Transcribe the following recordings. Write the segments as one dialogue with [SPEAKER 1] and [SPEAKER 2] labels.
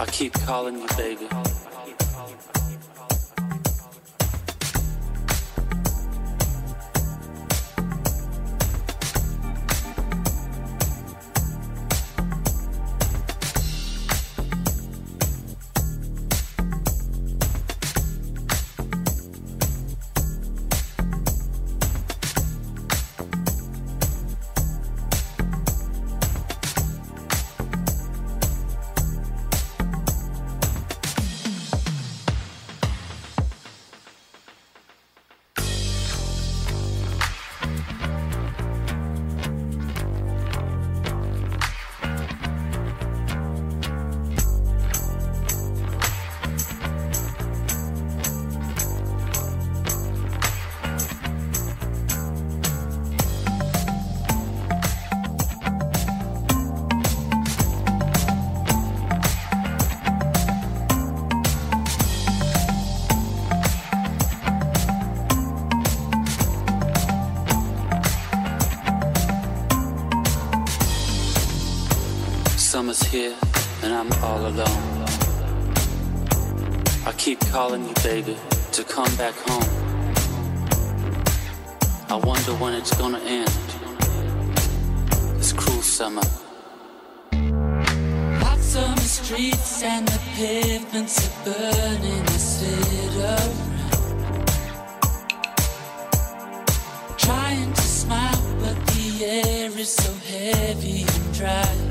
[SPEAKER 1] I keep calling you, baby. calling you, baby, to come back home. I wonder when it's gonna end. This cruel summer.
[SPEAKER 2] Hot summer streets and the pavements are burning I sit city. Trying to smile, but the air is so heavy and dry.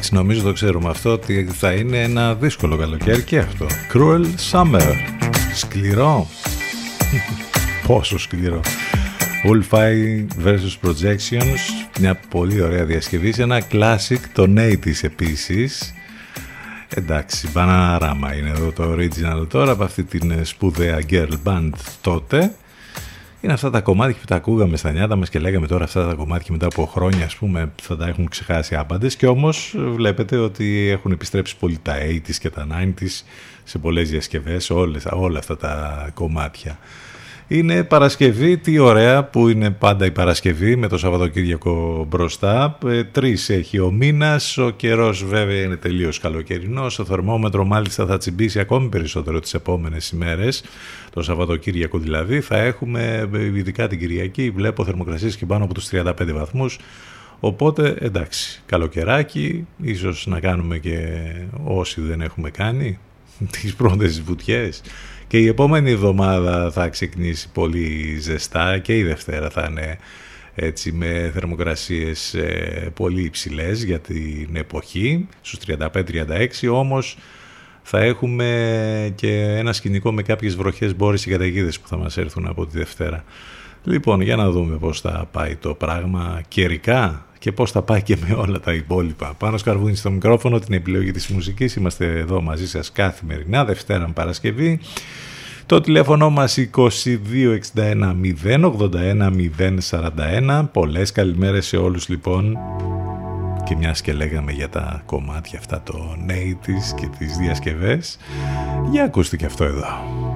[SPEAKER 3] Εντάξει νομίζω το ξέρουμε αυτό ότι θα είναι ένα δύσκολο καλοκαίρι και αυτό. Cruel Summer. Σκληρό. Πόσο σκληρό. Wolfie vs Projections, μια πολύ ωραία διασκευή, σε ένα classic, το της επίσης. Εντάξει, ράμα είναι εδώ το original τώρα από αυτή την σπουδαία girl band τότε. Είναι αυτά τα κομμάτια που τα ακούγαμε στα νιάτα μας και λέγαμε τώρα αυτά τα κομμάτια μετά από χρόνια ας πούμε θα τα έχουν ξεχάσει άπαντες και όμως βλέπετε ότι έχουν επιστρέψει πολύ τα 80s και τα 90s σε πολλές διασκευές όλες, όλα αυτά τα κομμάτια. Είναι Παρασκευή, τι ωραία που είναι πάντα η Παρασκευή με το Σαββατοκύριακο μπροστά. Ε, τρεις έχει ο μήνας, ο καιρός βέβαια είναι τελείως καλοκαιρινός, το θερμόμετρο μάλιστα θα τσιμπήσει ακόμη περισσότερο τις επόμενες ημέρες, το Σαββατοκύριακο δηλαδή. Θα έχουμε ειδικά την Κυριακή, βλέπω θερμοκρασίες και πάνω από τους 35 βαθμούς. Οπότε εντάξει, καλοκαιράκι, ίσως να κάνουμε και όσοι δεν έχουμε κάνει τις πρώτες βουτιές. Και η επόμενη εβδομάδα θα ξεκινήσει πολύ ζεστά και η Δευτέρα θα είναι έτσι με θερμοκρασίες ε, πολύ υψηλές για την εποχή, στους 35-36, όμως θα έχουμε και ένα σκηνικό με κάποιες βροχές μπόρες και καταιγίδες που θα μας έρθουν από τη Δευτέρα. Λοιπόν, για να δούμε πώς θα πάει το πράγμα καιρικά και πώς θα πάει και με όλα τα υπόλοιπα. Πάνω σκαρβούνι στο μικρόφωνο, την επιλογή της μουσικής. Είμαστε εδώ μαζί σας καθημερινά, Δευτέρα Παρασκευή. Το τηλέφωνο μας 2261 081 041. Πολλές καλημέρες σε όλους λοιπόν. Και μιας και λέγαμε για τα κομμάτια αυτά το νέι της και τις διασκευές. Για ακούστε και αυτό εδώ.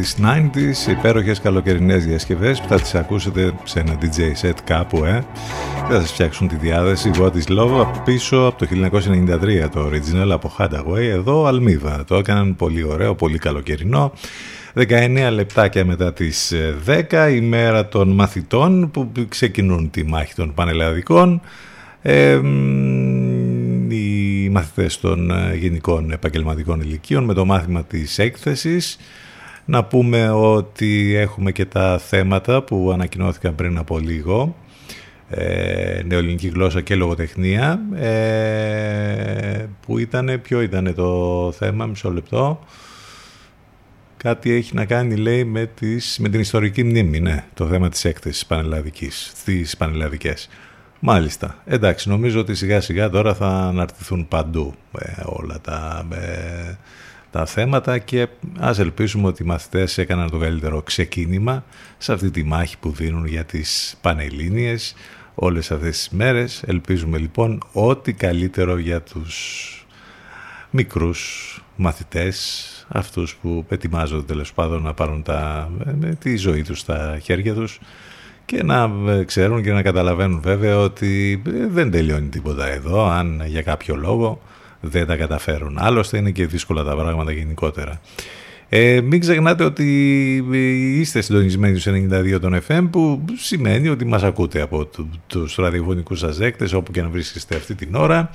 [SPEAKER 3] 80s, 90s, υπέροχες καλοκαιρινές διασκευές που θα τις ακούσετε σε ένα DJ set κάπου, ε. Θα σας φτιάξουν τη διάθεση What is Love πίσω από το 1993 το original από Hadaway, εδώ Αλμίδα. Το έκαναν πολύ ωραίο, πολύ καλοκαιρινό. 19 λεπτάκια μετά τις 10 ε, η μέρα των μαθητών που ξεκινούν τη μάχη των πανελλαδικών. Ε, οι μαθητές των ε, γενικών επαγγελματικών ηλικίων με το μάθημα της έκθεσης. Να πούμε ότι έχουμε και τα θέματα που ανακοινώθηκαν πριν από λίγο. Ε, νεοελληνική γλώσσα και λογοτεχνία. Ε, που ήταν, ποιο ήταν το θέμα, μισό λεπτό. Κάτι έχει να κάνει, λέει, με, τις, με την ιστορική μνήμη, ναι, το θέμα της έκθεσης πανελλαδικής, στις πανελλαδικές. Μάλιστα. Εντάξει, νομίζω ότι σιγά σιγά τώρα θα αναρτηθούν παντού ε, όλα τα, ε, τα θέματα και ας ελπίσουμε ότι οι μαθητές έκαναν το καλύτερο ξεκίνημα σε αυτή τη μάχη που δίνουν για τις Πανελλήνιες όλες αυτές τις μέρες. Ελπίζουμε λοιπόν ότι καλύτερο για τους μικρούς μαθητές, αυτούς που ετοιμάζονται τέλος πάντων να πάρουν τα, ε, τη ζωή τους στα χέρια τους και να ε, ξέρουν και να καταλαβαίνουν βέβαια ότι ε, δεν τελειώνει τίποτα εδώ αν για κάποιο λόγο δεν τα καταφέρουν. Άλλωστε είναι και δύσκολα τα πράγματα γενικότερα. Ε, μην ξεχνάτε ότι ε, είστε συντονισμένοι στους 92 των FM που σημαίνει ότι μας ακούτε από τους ραδιοφωνικούς σας δέκτες όπου και να βρίσκεστε αυτή την ώρα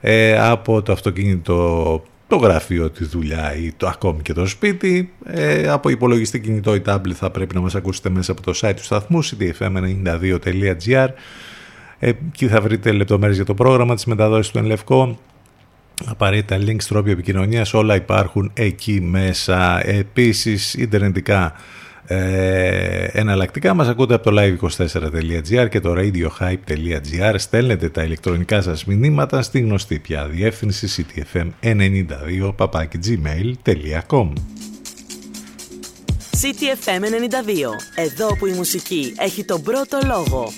[SPEAKER 3] ε, από το αυτοκίνητο το γραφείο, τη δουλειά ή το, ακόμη και το σπίτι. Ε, από υπολογιστή κινητό ή tablet θα πρέπει να μας ακούσετε μέσα από το site του σταθμού ctfm92.gr ε, Εκεί θα βρείτε λεπτομέρειες για το πρόγραμμα της μεταδόσης του Ενλευκό. Απαραίτητα links, τρόποι επικοινωνίας, όλα υπάρχουν εκεί μέσα. Επίσης, ιντερνετικά ε, εναλλακτικά μας ακούτε από το live24.gr και το radiohype.gr στέλνετε τα ηλεκτρονικά σας μηνύματα στη γνωστή πια διεύθυνση ctfm92 gmail.com
[SPEAKER 4] CTFM92 Εδώ που η μουσική έχει τον πρώτο λόγο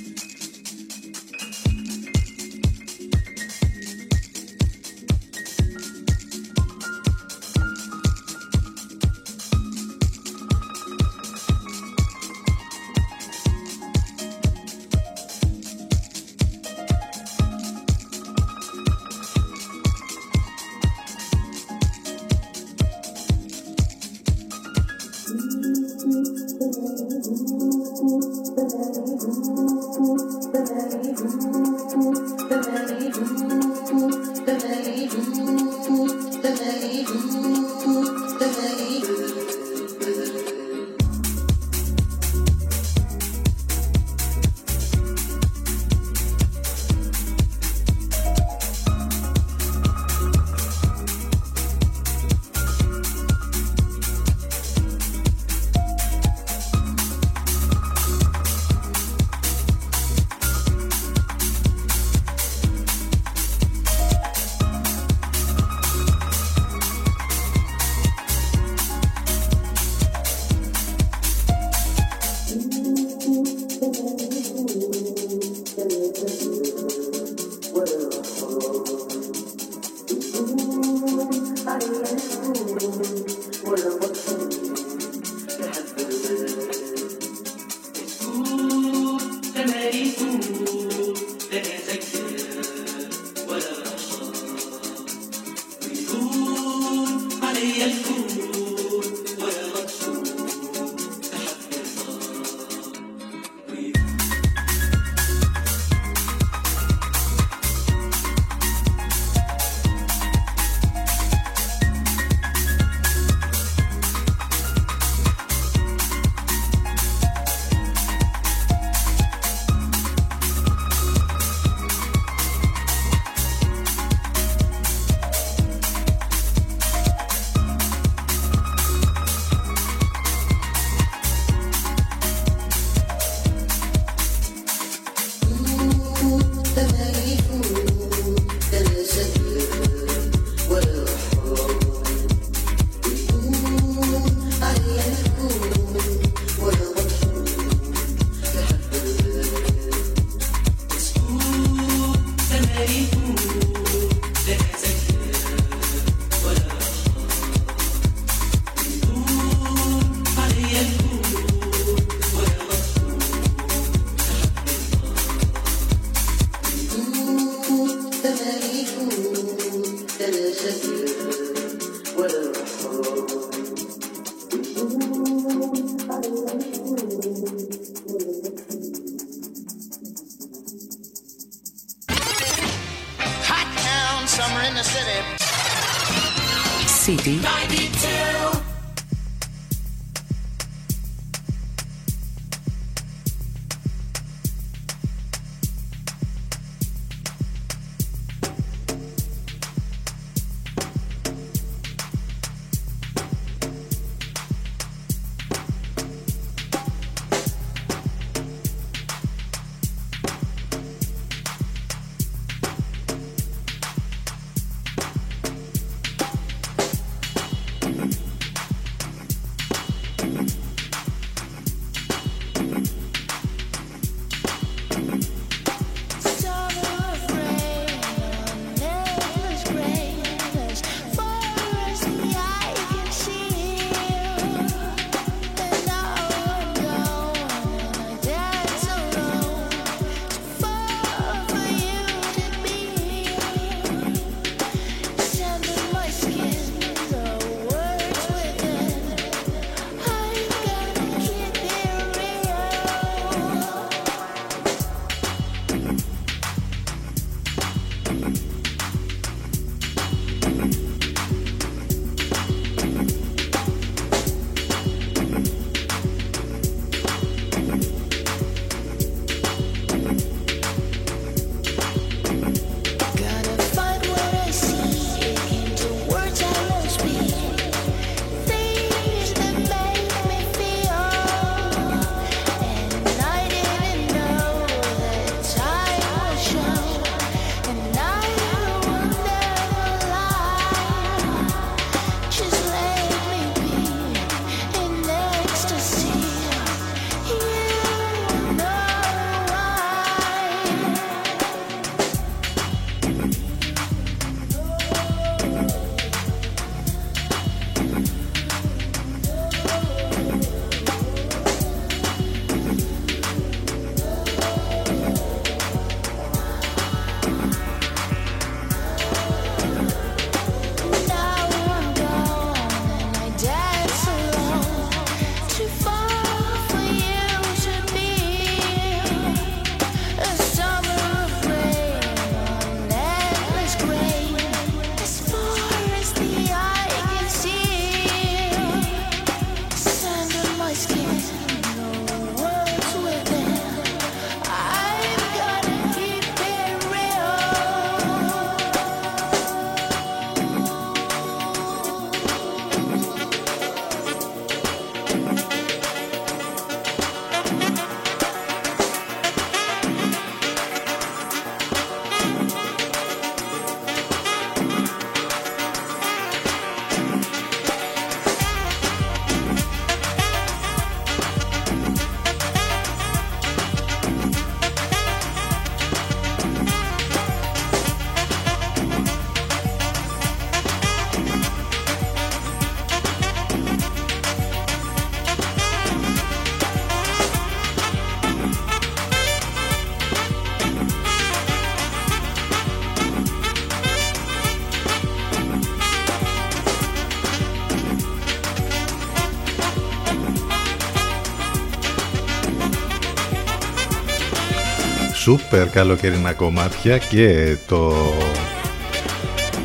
[SPEAKER 3] σούπερ καλοκαιρινά κομμάτια και το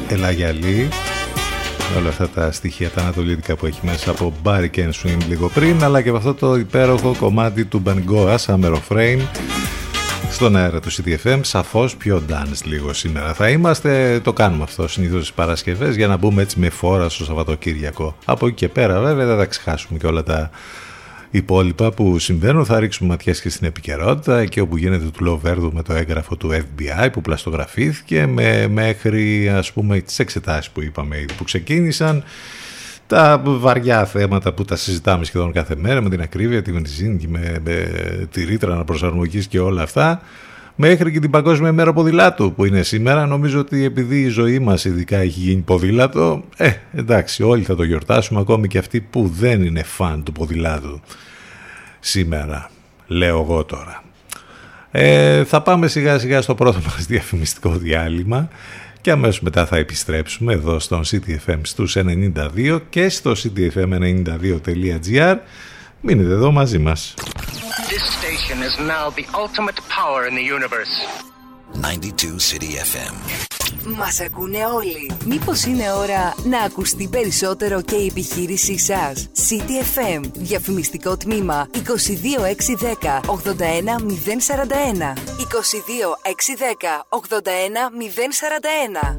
[SPEAKER 3] Ελαγιαλή. Όλα αυτά τα στοιχεία τα ανατολίτικα που έχει μέσα από Barry and Swim λίγο πριν αλλά και από αυτό το υπέροχο κομμάτι του Bangora Summer of Rain στον αέρα του CTFM σαφώς πιο dance λίγο σήμερα. Θα είμαστε, το κάνουμε αυτό συνήθως τις Παρασκευές για να μπούμε έτσι με φόρα στο Σαββατοκύριακο. Από εκεί και πέρα βέβαια δεν θα ξεχάσουμε και όλα τα υπόλοιπα που συμβαίνουν. Θα ρίξουμε ματιές και στην επικαιρότητα εκεί όπου γίνεται του Λοβέρδου με το έγγραφο του FBI που πλαστογραφήθηκε με, μέχρι ας πούμε τις εξετάσεις που είπαμε ήδη που ξεκίνησαν τα βαριά θέματα που τα συζητάμε σχεδόν κάθε μέρα με την ακρίβεια, τη βενζίνη και με, με τη ρήτρα αναπροσαρμογής και όλα αυτά μέχρι και την Παγκόσμια Μέρα Ποδηλάτου που είναι σήμερα. Νομίζω ότι επειδή η ζωή μας ειδικά έχει γίνει ποδήλατο, ε, εντάξει, όλοι θα το γιορτάσουμε, ακόμη και αυτοί που δεν είναι φαν του ποδηλάτου σήμερα, λέω εγώ τώρα. Ε, θα πάμε σιγά σιγά στο πρώτο μας διαφημιστικό διάλειμμα και αμέσως μετά θα επιστρέψουμε εδώ στον CTFM στους 92 και στο ctfm92.gr. Μείνετε εδώ μαζί μας.
[SPEAKER 5] This station is now the ultimate power in the universe.
[SPEAKER 6] City FM.
[SPEAKER 2] Μας ακούνε όλοι. Μήπως είναι ώρα να ακουστεί περισσότερο και η επιχείρησή σας; City FM. Διαφημιστικό τμήμα 22610 81041. 22610 81041.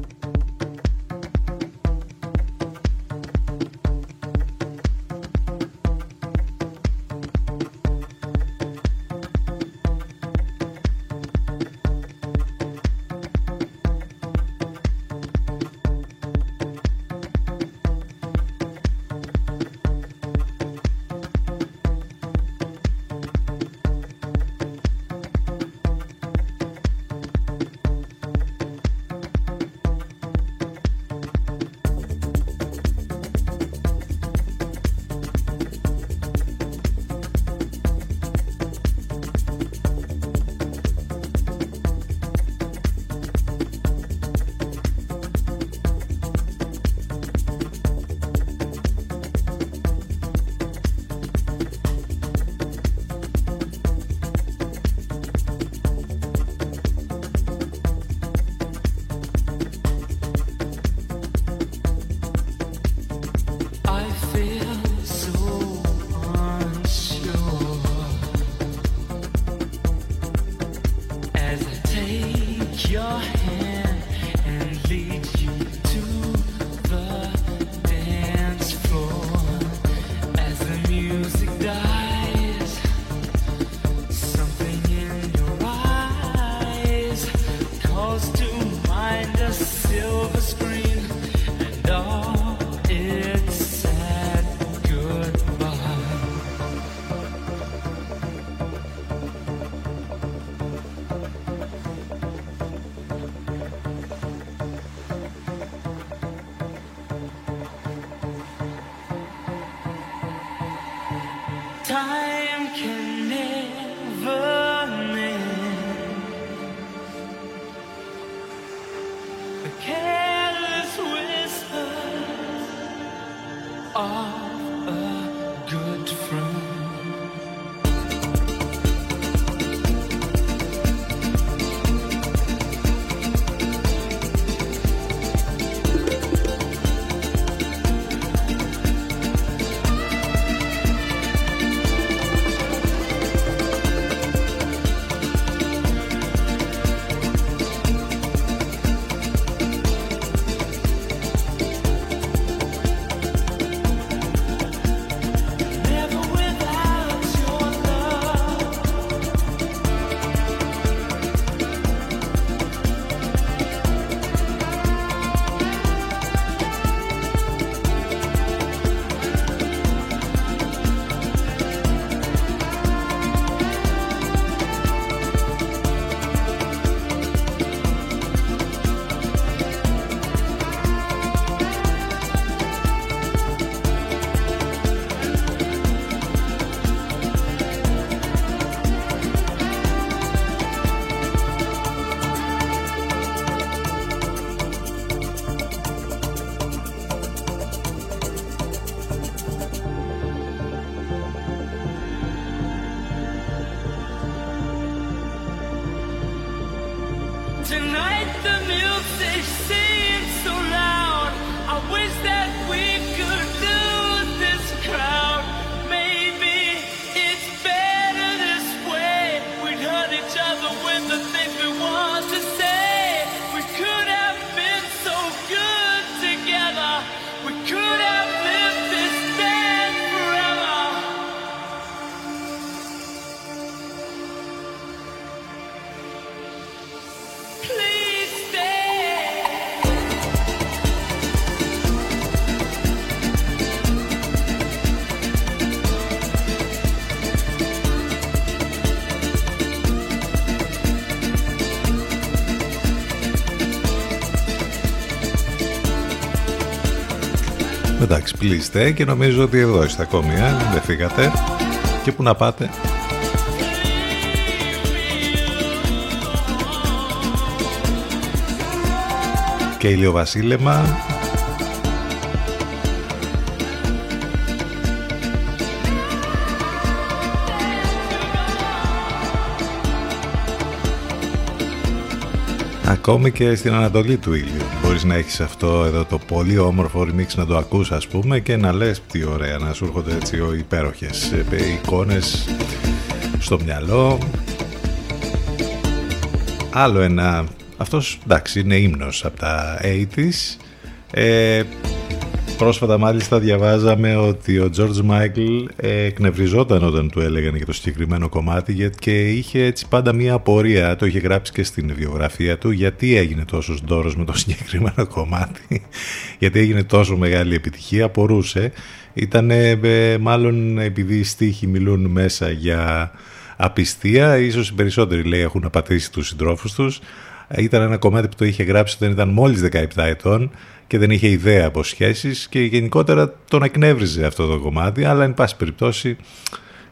[SPEAKER 2] Tonight the music seems so loud.
[SPEAKER 3] I wish that we Εντάξει, πλήστε και νομίζω ότι εδώ είστε ακόμη, ε; δεν φύγατε. Και που να πάτε; Και ηλιοβασίλεμα. Ακόμη και στην Ανατολή του ήλιου. Μπορείς να έχεις αυτό εδώ το πολύ όμορφο remix να το ακούς ας πούμε και να λες τι ωραία να σου έρχονται έτσι οι υπέροχες ε, εικόνες στο μυαλό. Άλλο ένα αυτός εντάξει είναι ύμνος από τα 80's. Ε, Πρόσφατα μάλιστα διαβάζαμε ότι ο George Michael εκνευριζόταν όταν του έλεγαν για το συγκεκριμένο κομμάτι και είχε έτσι πάντα μία απορία, το είχε γράψει και στην βιογραφία του, γιατί έγινε τόσος ντόρος με το συγκεκριμένο κομμάτι, γιατί έγινε τόσο μεγάλη επιτυχία, απορούσε. Ήταν μάλλον επειδή οι στίχοι μιλούν μέσα για απιστία, ίσως οι περισσότεροι λέει έχουν απατήσει τους συντρόφους τους, ήταν ένα κομμάτι που το είχε γράψει όταν ήταν μόλις 17 ετών και δεν είχε ιδέα από σχέσεις και γενικότερα τον εκνεύριζε αυτό το κομμάτι αλλά εν πάση περιπτώσει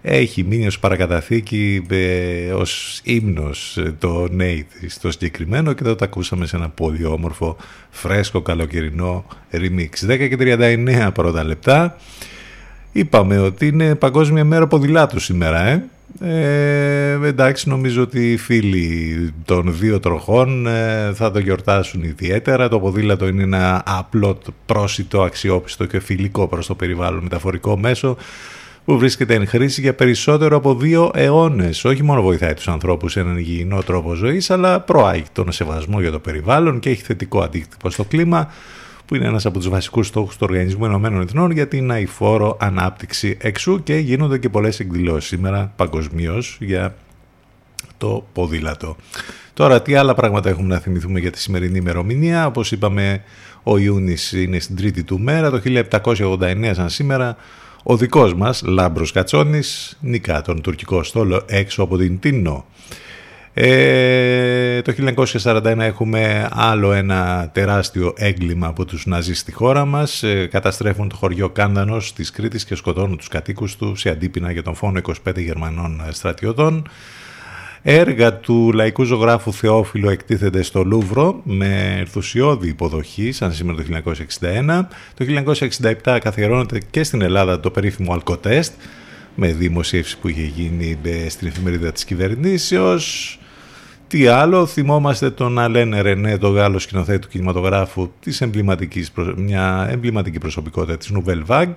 [SPEAKER 3] έχει μείνει ως παρακαταθήκη ε, ως ύμνος ε, το Nate στο συγκεκριμένο και εδώ το ακούσαμε σε ένα πολύ όμορφο φρέσκο καλοκαιρινό remix. 10 και 39 πρώτα λεπτά. Είπαμε ότι είναι παγκόσμια μέρα ποδηλάτου σήμερα ε; Ε, εντάξει νομίζω ότι οι φίλοι των δύο τροχών ε, θα το γιορτάσουν ιδιαίτερα το ποδήλατο είναι ένα απλό πρόσιτο αξιόπιστο και φιλικό προς το περιβάλλον μεταφορικό μέσο που βρίσκεται εν χρήση για περισσότερο από δύο αιώνες. Όχι μόνο βοηθάει τους ανθρώπους σε έναν υγιεινό τρόπο ζωής, αλλά προάγει τον σεβασμό για το περιβάλλον και έχει θετικό αντίκτυπο στο κλίμα, που είναι ένας από τους βασικούς στόχους του Οργανισμού Ενωμένων Εθνών για την αηφόρο ανάπτυξη εξού και γίνονται και πολλές εκδηλώσεις σήμερα παγκοσμίως για το ποδήλατο. Τώρα τι άλλα πράγματα έχουμε να θυμηθούμε για τη σημερινή ημερομηνία; Όπως είπαμε ο Ιούνις είναι στην τρίτη του μέρα, το 1789 σαν σήμερα ο δικός μας Λάμπρος Κατσόνης νικά τον τουρκικό στόλο έξω από την Τίνο. Ε, το 1941 έχουμε άλλο ένα τεράστιο έγκλημα από τους Ναζί στη χώρα μας. Ε, καταστρέφουν το χωριό Κάντανος της Κρήτης και σκοτώνουν τους κατοίκους του σε αντίπεινα για τον φόνο 25 Γερμανών στρατιωτών. Έργα του λαϊκού ζωγράφου Θεόφιλο εκτίθενται στο Λούβρο με ενθουσιώδη υποδοχή, σαν σήμερα το 1961. Το 1967 καθιερώνεται και στην Ελλάδα το περίφημο Αλκοτέστ, με δημοσίευση που είχε γίνει ε, στην εφημερίδα της κυβερνήσεως. Τι άλλο, θυμόμαστε τον Αλέν Ρενέ, τον Γάλλος σκηνοθέτη του κινηματογράφου, της εμβληματικής, μια εμβληματική προσωπικότητα της Nouvelle Vague,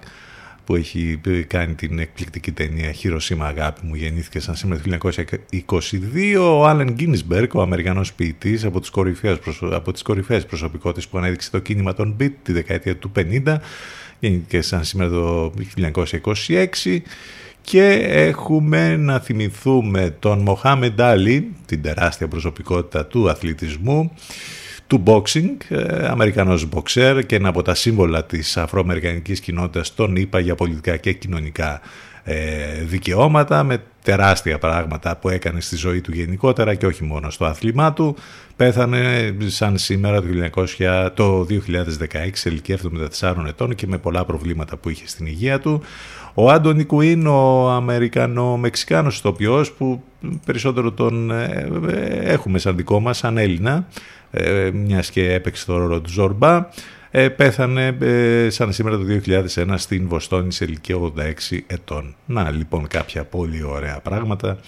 [SPEAKER 3] που έχει κάνει την εκπληκτική ταινία Χειροσύμα Αγάπη μου γεννήθηκε σαν σήμερα το 1922 ο Άλεν Γκίνισμπερκ, ο Αμερικανός ποιητής από τις κορυφαίες, από τις κορυφαίες προσωπικότητες που ανέδειξε το κίνημα των Beat τη δεκαετία του 50 γεννήθηκε σαν σήμερα το 1926 και έχουμε να θυμηθούμε τον Μοχάμεντ Άλλη, την τεράστια προσωπικότητα του αθλητισμού, του boxing, ε, Αμερικανός μποξέρ και ένα από τα σύμβολα της αφροαμερικανικής κοινότητας τον είπα για πολιτικά και κοινωνικά ε, δικαιώματα με τεράστια πράγματα που έκανε στη ζωή του γενικότερα και όχι μόνο στο άθλημά του. Πέθανε σαν σήμερα το, 1900, το 2016 σε ηλικία 74 ετών και με πολλά προβλήματα που είχε στην υγεία του. Ο Άντωνι Κουίν, ο Αμερικανο-Μεξικάνος ηθοποιός που περισσότερο τον ε, έχουμε σαν δικό μας, σαν Έλληνα, ε, μιας και έπαιξε το ρόλο του Ζορμπά, ε, πέθανε σαν σήμερα το 2001 στην Βοστόνη σε ηλικία 86 ετών. Να λοιπόν κάποια πολύ ωραία πράγματα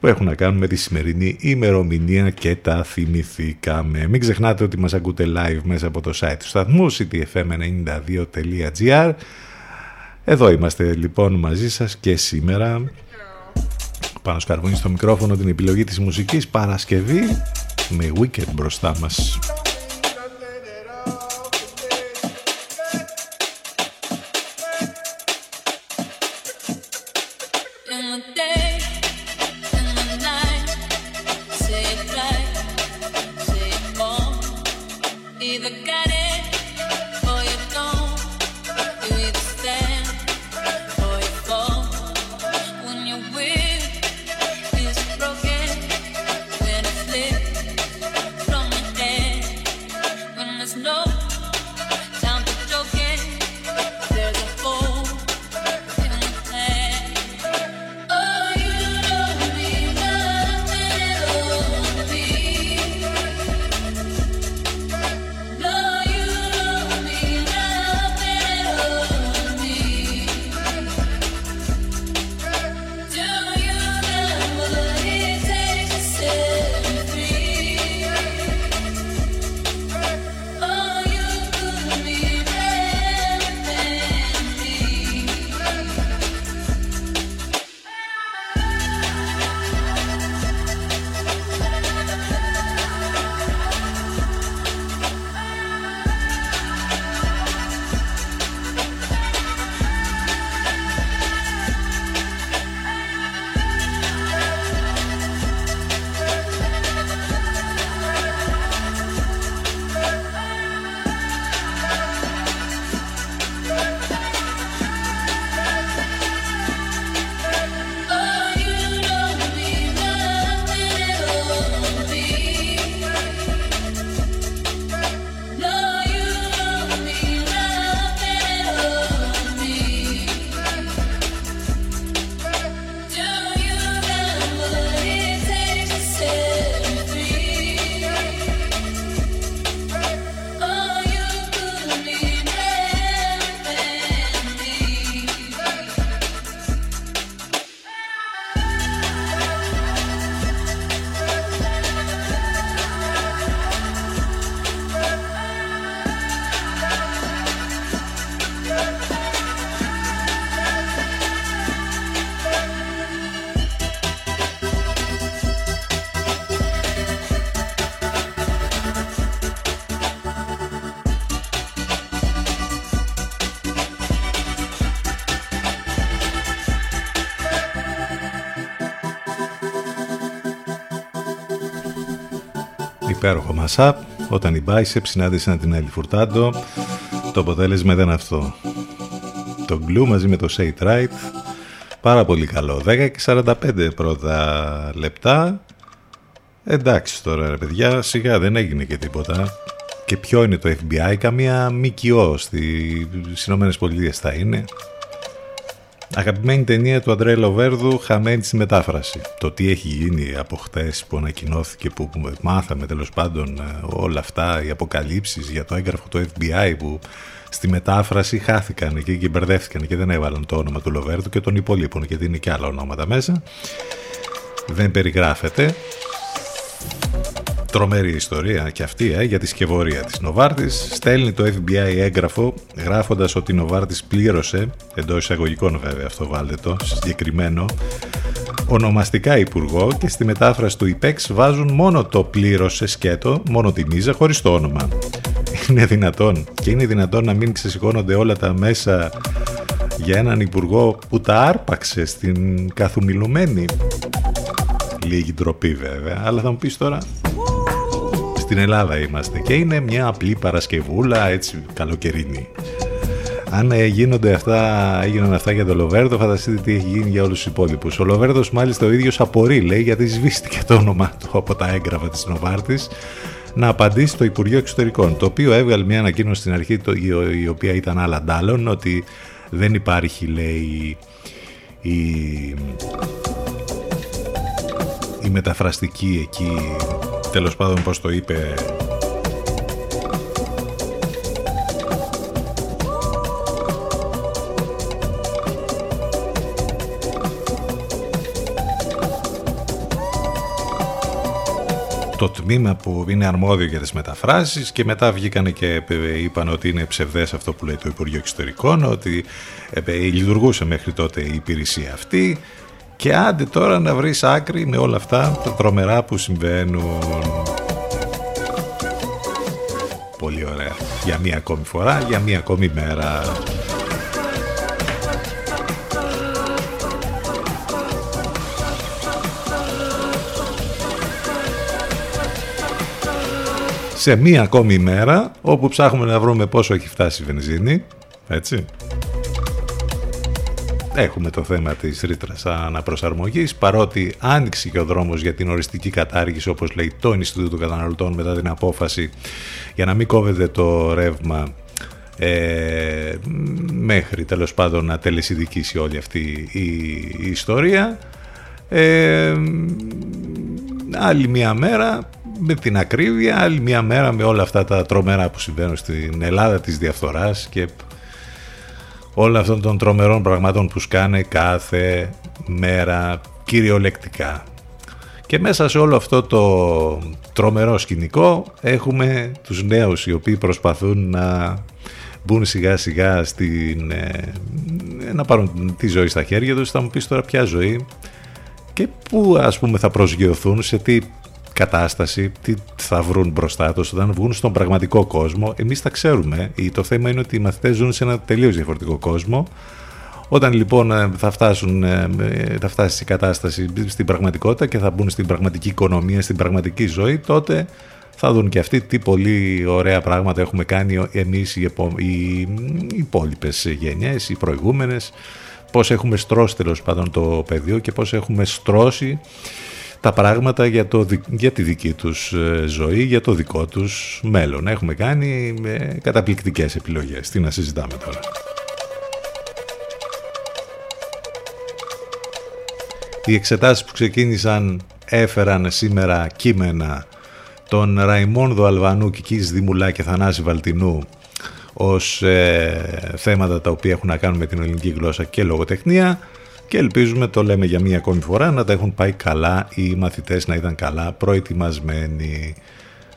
[SPEAKER 3] που έχουν να κάνουν με τη σημερινή ημερομηνία και τα θυμηθήκαμε. Μην ξεχνάτε ότι μας ακούτε live μέσα από το site του σταθμού ctfm92.gr εδώ είμαστε λοιπόν μαζί σας και σήμερα πάνω σκαρβούνι στο μικρόφωνο την επιλογή της μουσικής Παρασκευή με Wicked μπροστά μας. Υπέροχο mashup όταν η Bicep συνάντησαν την Ellie Furtado. Το αποτέλεσμα ήταν αυτό. Το Glue μαζί με το Say It Right. Πάρα πολύ καλό. 10 και 45 πρώτα λεπτά. Εντάξει τώρα ρε παιδιά σιγά δεν έγινε και τίποτα. Και ποιο είναι το FBI καμία ΜΚΟ στις Ηνωμένες Πολιτείες θα είναι Αγαπημένη ταινία του Αντρέ Λοβέρδου, χαμένη στη μετάφραση. Το τι έχει γίνει από χτε που ανακοινώθηκε, που, μάθαμε τέλος πάντων ε, όλα αυτά, οι αποκαλύψεις για το έγγραφο του FBI που στη μετάφραση χάθηκαν εκεί και μπερδεύτηκαν και δεν έβαλαν το όνομα του Λοβέρδου και των υπολείπων και δίνει και άλλα ονόματα μέσα. Δεν περιγράφεται. Τρομερή ιστορία και αυτή ε, για τη σκευωρία της Νοβάρτης. Στέλνει το FBI έγγραφο γράφοντας ότι η Νοβάρτης πλήρωσε, εντός εισαγωγικών βέβαια αυτό βάλτε το, συγκεκριμένο, ονομαστικά υπουργό και στη μετάφραση του ΙΠΕΞ βάζουν μόνο το πλήρωσε σκέτο, μόνο τη μίζα χωρίς το όνομα. Είναι δυνατόν και είναι δυνατόν να μην ξεσηκώνονται όλα τα μέσα για έναν υπουργό που τα άρπαξε στην καθομιλουμένη. Λίγη ντροπή βέβαια, αλλά θα μου πεις τώρα στην Ελλάδα είμαστε και είναι μια απλή Παρασκευούλα έτσι καλοκαιρινή. Αν ε, γίνονται αυτά, έγιναν αυτά για τον Λοβέρδο, φανταστείτε τι έχει γίνει για όλους τους υπόλοιπους. Ο Λοβέρδος, μάλιστα, ο ίδιος απορεί, λέει, γιατί σβήστηκε το όνομά του από τα έγγραφα της Νοβάρτης, να απαντήσει στο Υπουργείο Εξωτερικών. Το οποίο έβγαλε μια ανακοίνωση στην αρχή, το, η οποία ήταν άλλα αντάλλων, ότι δεν υπάρχει, λέει, η, η μεταφραστική εκεί τέλος πάντων πως το είπε. Το τμήμα που είναι αρμόδιο για τις μεταφράσεις και μετά βγήκανε και είπαν ότι είναι ψευδές αυτό που λέει το Υπουργείο Εξωτερικών ότι λειτουργούσε μέχρι τότε η υπηρεσία αυτή και άντε τώρα να βρεις άκρη με όλα αυτά τα τρομερά που συμβαίνουν. Πολύ ωραία. Για μία ακόμη φορά, για μία ακόμη μέρα. σε μία ακόμη μέρα όπου ψάχνουμε να βρούμε πόσο έχει φτάσει η βενζίνη έτσι Έχουμε το θέμα της ρήτρας αναπροσαρμογής, παρότι άνοιξε και ο δρόμος για την οριστική κατάργηση, όπως λέει το Ινστιτούτο των Καταναλωτών μετά την απόφαση για να μην κόβεται το ρεύμα ε, μέχρι τέλος πάντων να τελεσιδικήσει όλη αυτή η, ιστορία. Ε, άλλη μια μέρα με την ακρίβεια, άλλη μια μέρα με όλα αυτά τα τρομερά που συμβαίνουν στην Ελλάδα της διαφθοράς και όλα αυτών των τρομερών πραγμάτων που σκάνε κάθε μέρα κυριολεκτικά. Και μέσα σε όλο αυτό το τρομερό σκηνικό έχουμε τους νέους οι οποίοι προσπαθούν να μπουν σιγά σιγά στην, ε, να πάρουν τη ζωή στα χέρια τους. Θα μου πεις τώρα ποια ζωή και πού ας πούμε θα προσγειωθούν, σε τι κατάσταση, τι θα βρουν μπροστά τους όταν βγουν στον πραγματικό κόσμο. Εμείς τα ξέρουμε. Το θέμα είναι ότι οι μαθητές ζουν σε ένα τελείως διαφορετικό κόσμο. Όταν λοιπόν ε, θα, φτάσουν, ε, θα φτάσει η κατάσταση στην πραγματικότητα και θα μπουν στην πραγματική οικονομία, στην πραγματική ζωή, τότε θα δουν και αυτοί τι πολύ ωραία πράγματα έχουμε κάνει εμείς οι, επο... οι υπόλοιπες γενιές, οι προηγούμενες, πώς έχουμε στρώσει τέλος πάντων το πεδίο και πώς έχουμε στρώσει τα πράγματα για, το, για τη δική τους ε, ζωή, για το δικό τους μέλλον. Έχουμε κάνει με καταπληκτικές επιλογές. Τι να συζητάμε τώρα. Οι εξετάσεις που ξεκίνησαν έφεραν σήμερα κείμενα τον Ραϊμόνδο Αλβανού, Κικής Δημουλά και Θανάση Βαλτινού ως ε, θέματα τα οποία έχουν να κάνουν με την ελληνική γλώσσα και λογοτεχνία και ελπίζουμε, το λέμε για μία ακόμη φορά, να τα έχουν πάει καλά οι μαθητές να ήταν καλά προετοιμασμένοι.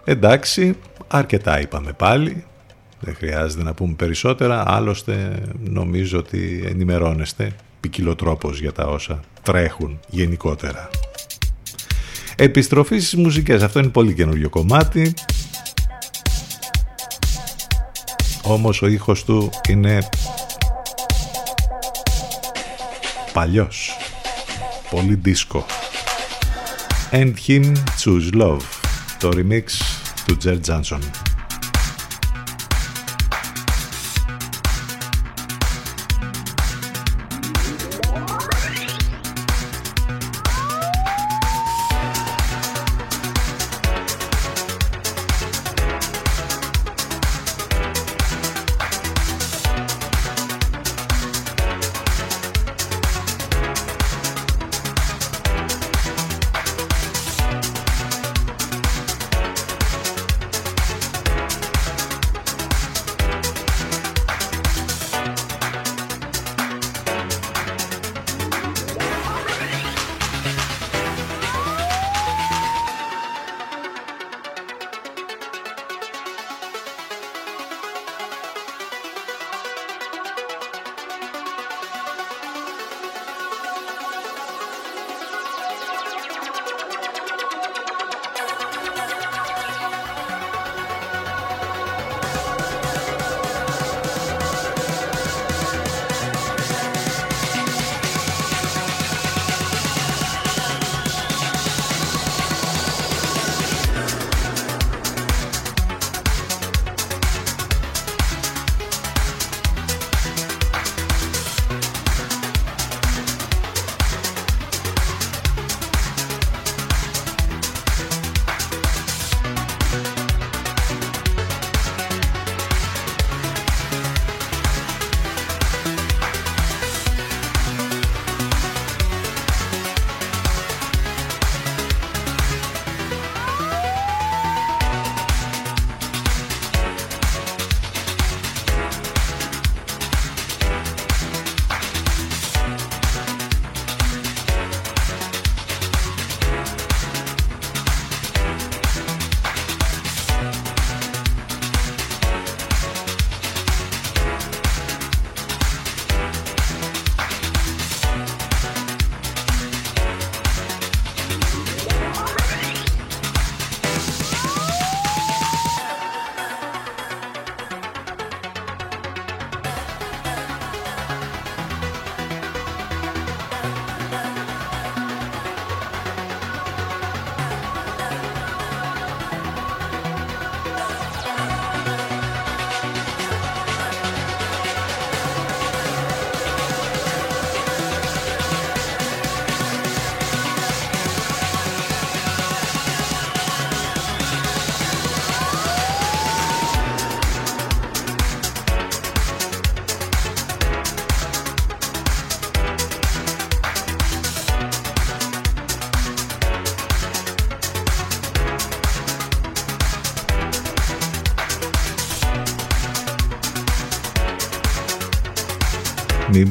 [SPEAKER 3] Εντάξει, αρκετά είπαμε πάλι, δεν χρειάζεται να πούμε περισσότερα, άλλωστε νομίζω ότι ενημερώνεστε ποικιλοτρόπως για τα όσα τρέχουν γενικότερα. Επιστροφή στις μουσικές, αυτό είναι πολύ καινούριο κομμάτι. Όμως ο ήχος του είναι παλιός πολύ δίσκο And Him Choose Love το remix του Τζερ Τζάνσον.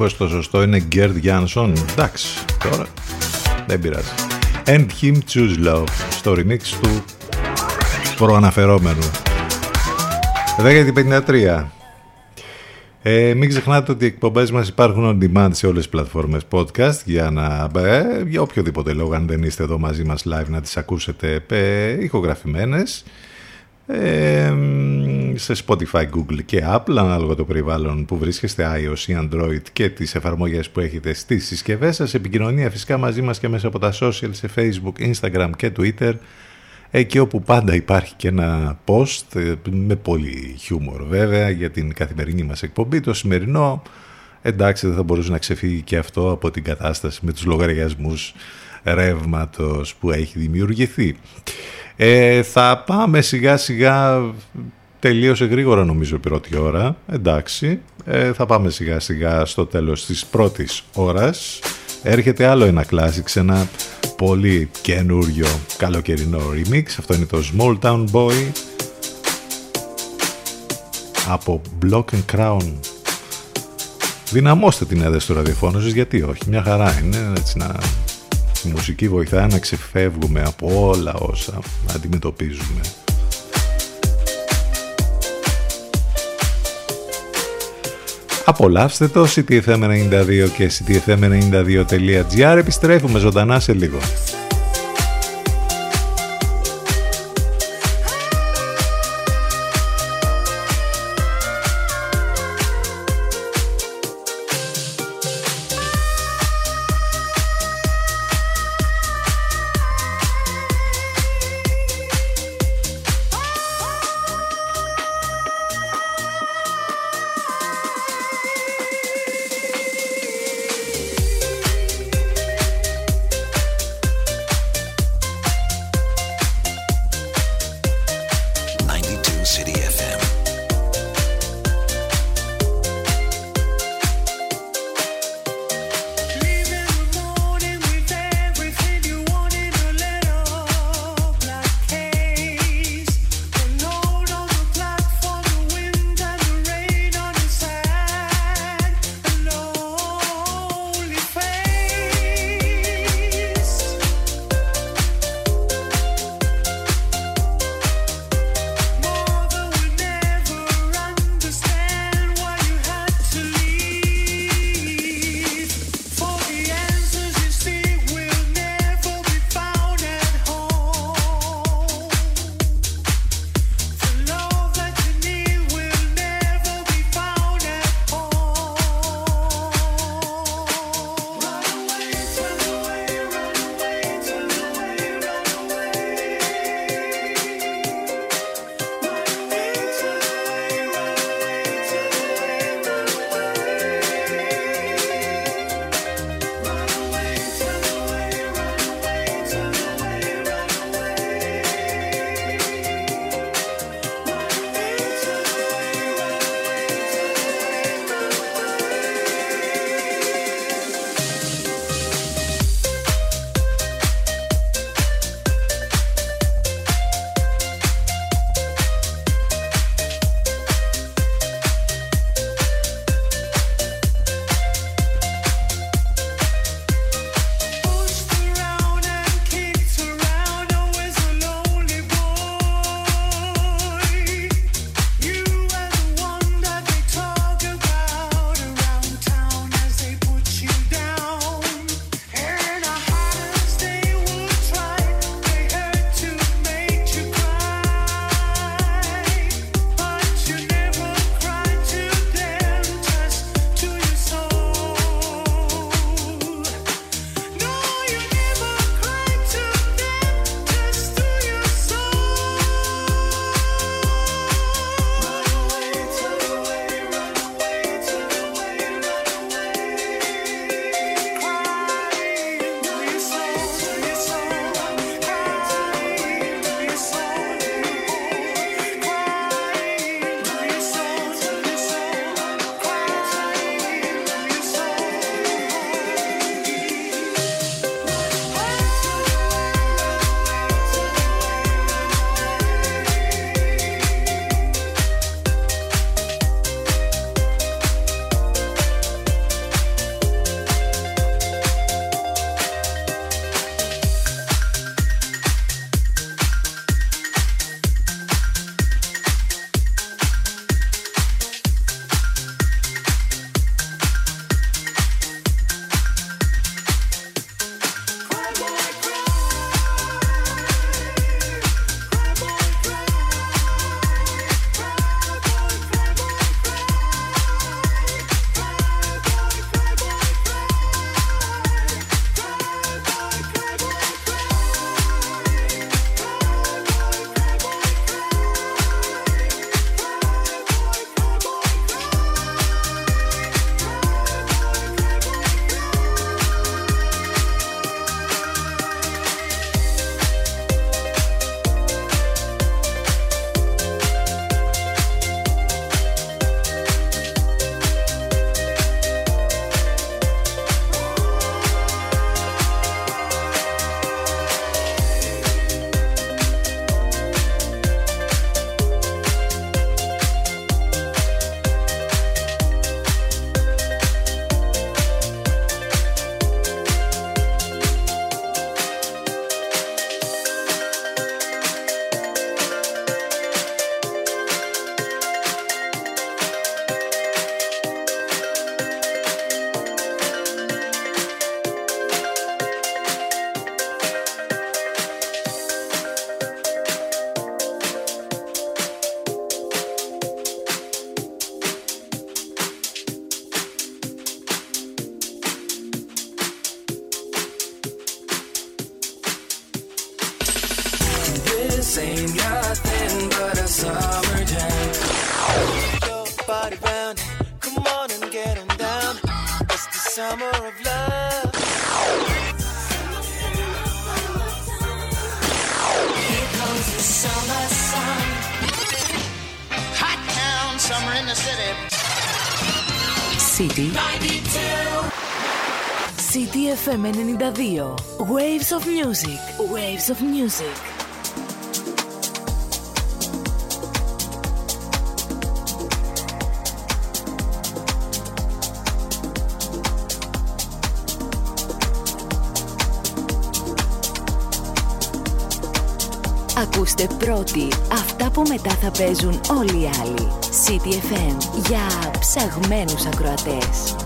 [SPEAKER 3] Μήπως το σωστό είναι Γκέρτ Γιάνσον. Εντάξει, τώρα δεν πειράζει. And Him Choose Love στο remix του προαναφερόμενου. 1053. Ε, μην ξεχνάτε ότι οι εκπομπές μας υπάρχουν on demand σε όλες τις πλατφόρμες podcast για, να, ε, για οποιοδήποτε λόγο αν δεν είστε εδώ μαζί μας live να τις ακούσετε ε, ηχογραφημένες σε Spotify, Google και Apple ανάλογα το περιβάλλον που βρίσκεστε iOS ή Android και τις εφαρμογές που έχετε στις συσκευές σας. Επικοινωνία φυσικά μαζί μας και μέσα από τα social σε Facebook, Instagram και Twitter. Εκεί όπου πάντα υπάρχει και ένα post ε, με πολύ χιούμορ βέβαια για την καθημερινή μας εκπομπή το σημερινό. Εντάξει δεν θα μπορούσε να ξεφύγει και αυτό από την κατάσταση με τους λογαριασμούς ρεύματος που έχει δημιουργηθεί. Ε, θα πάμε σιγά σιγά, τελείωσε γρήγορα νομίζω η πρώτη ώρα, εντάξει. Ε, θα πάμε σιγά σιγά στο τέλος της πρώτης ώρας. Έρχεται άλλο ένα classic, ένα πολύ καινούριο καλοκαιρινό remix. Αυτό είναι το Small Town Boy από Block and Crown. Δυναμώστε την έδεση του ραδιοφώνου γιατί όχι, μια χαρά είναι έτσι να η μουσική βοηθάει να ξεφεύγουμε από όλα όσα αντιμετωπίζουμε. Απολαύστε το CTFM92 και ctfm92.gr Επιστρέφουμε ζωντανά σε λίγο.
[SPEAKER 7] FM 92 Waves of Music Waves of Music Ακούστε πρώτοι αυτά που μετά θα παίζουν όλοι οι άλλοι. City FM για ψαγμένους ακροατές.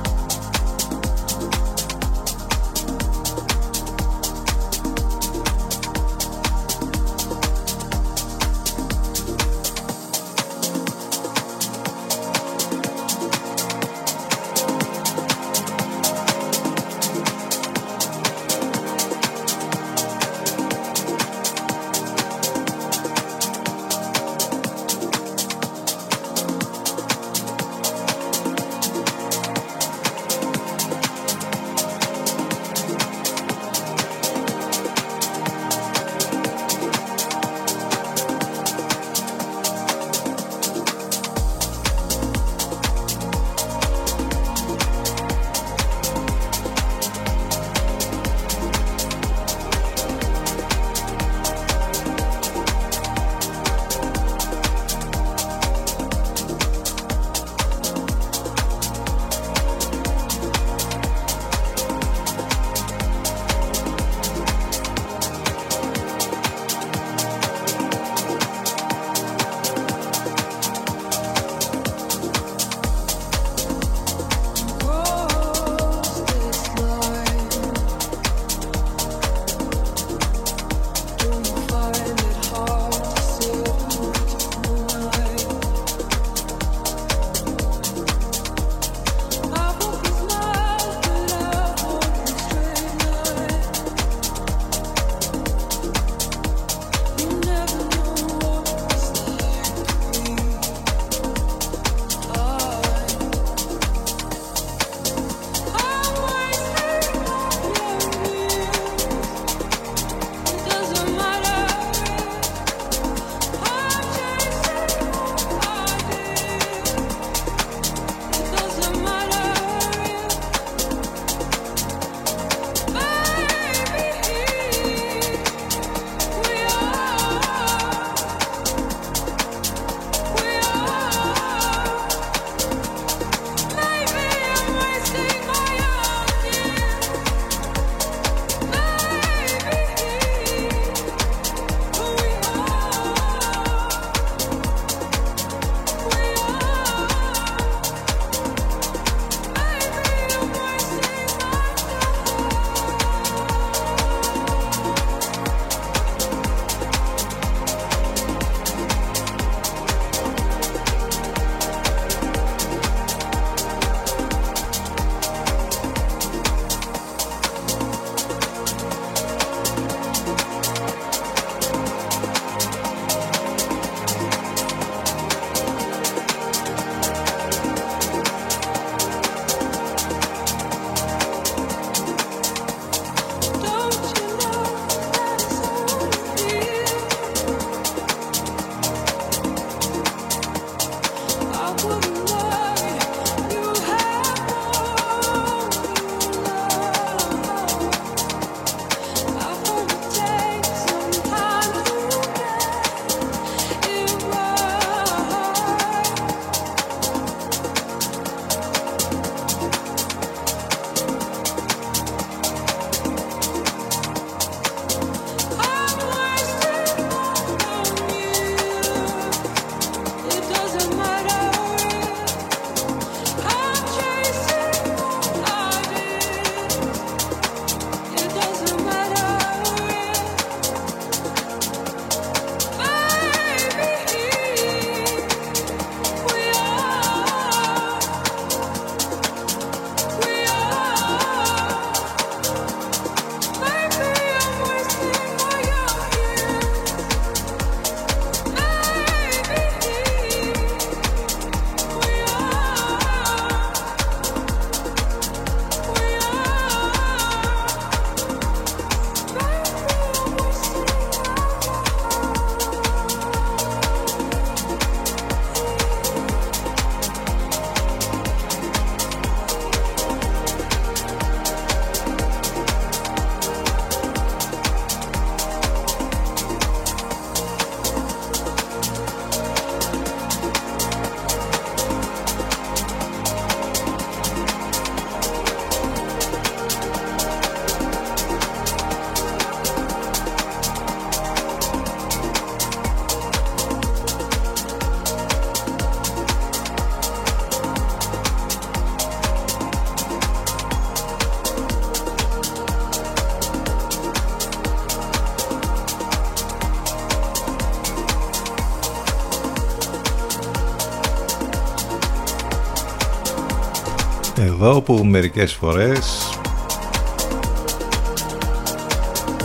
[SPEAKER 3] Εδώ που μερικές φορές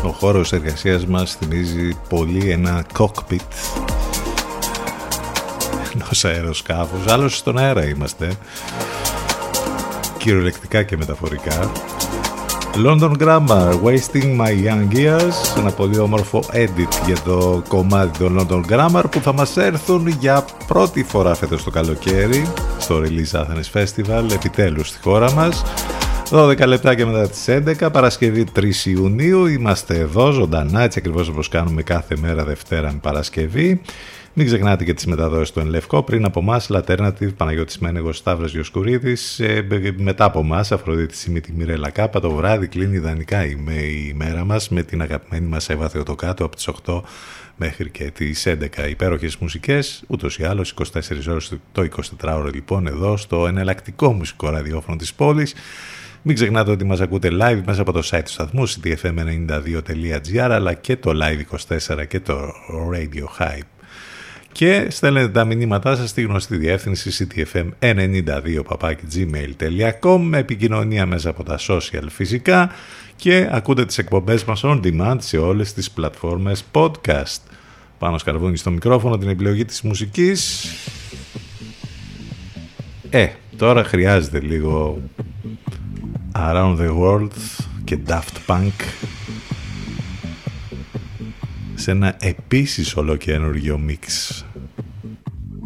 [SPEAKER 3] ο χώρος εργασίας μας θυμίζει πολύ ένα cockpit ενός αεροσκάφους, άλλως στον αέρα είμαστε κυριολεκτικά και μεταφορικά. London Grammar, Wasting My Young Years ένα πολύ όμορφο edit για το κομμάτι των London Grammar που θα μας έρθουν για πρώτη φορά φέτος το καλοκαίρι στο Release Athens Festival επιτέλους στη χώρα μας 12 λεπτά και μετά τις 11, Παρασκευή 3 Ιουνίου, είμαστε εδώ ζωντανά, έτσι ακριβώς όπως κάνουμε κάθε μέρα Δευτέρα με Παρασκευή. Μην ξεχνάτε και τις μεταδόσεις του Ενλευκό. Πριν από εμάς, Λατέρνατιβ, Παναγιώτης Μένεγος, Σταύρος Γιοσκουρίδης. Ε, μετά από εμάς, Αφροδίτης Σιμίτη Μιρέλα Κάπα. Το βράδυ κλείνει ιδανικά η, η μέρα μας με την αγαπημένη μας Εύα Θεοτοκάτω από τις 8 μέχρι και τις 11 υπέροχες μουσικές, ούτως ή άλλως 24 ώρες το 24ωρο λοιπόν εδώ στο εναλλακτικό μουσικό ραδιόφωνο της πόλης μην ξεχνάτε ότι μας ακούτε live μέσα από το site του σταθμού ctfm92.gr αλλά και το live24 και το radio hype. Και στέλνετε τα μηνύματά σας στη γνωστή διεύθυνση ctfm92 gmail.com με επικοινωνία μέσα από τα social φυσικά και ακούτε τις εκπομπές μας on demand σε όλες τις πλατφόρμες podcast. Πάνω σκαρβούνι στο μικρόφωνο την επιλογή της μουσικής. Ε, τώρα χρειάζεται λίγο Around the World και Daft Punk σε ένα επίσης ολοκένουργιο μίξ.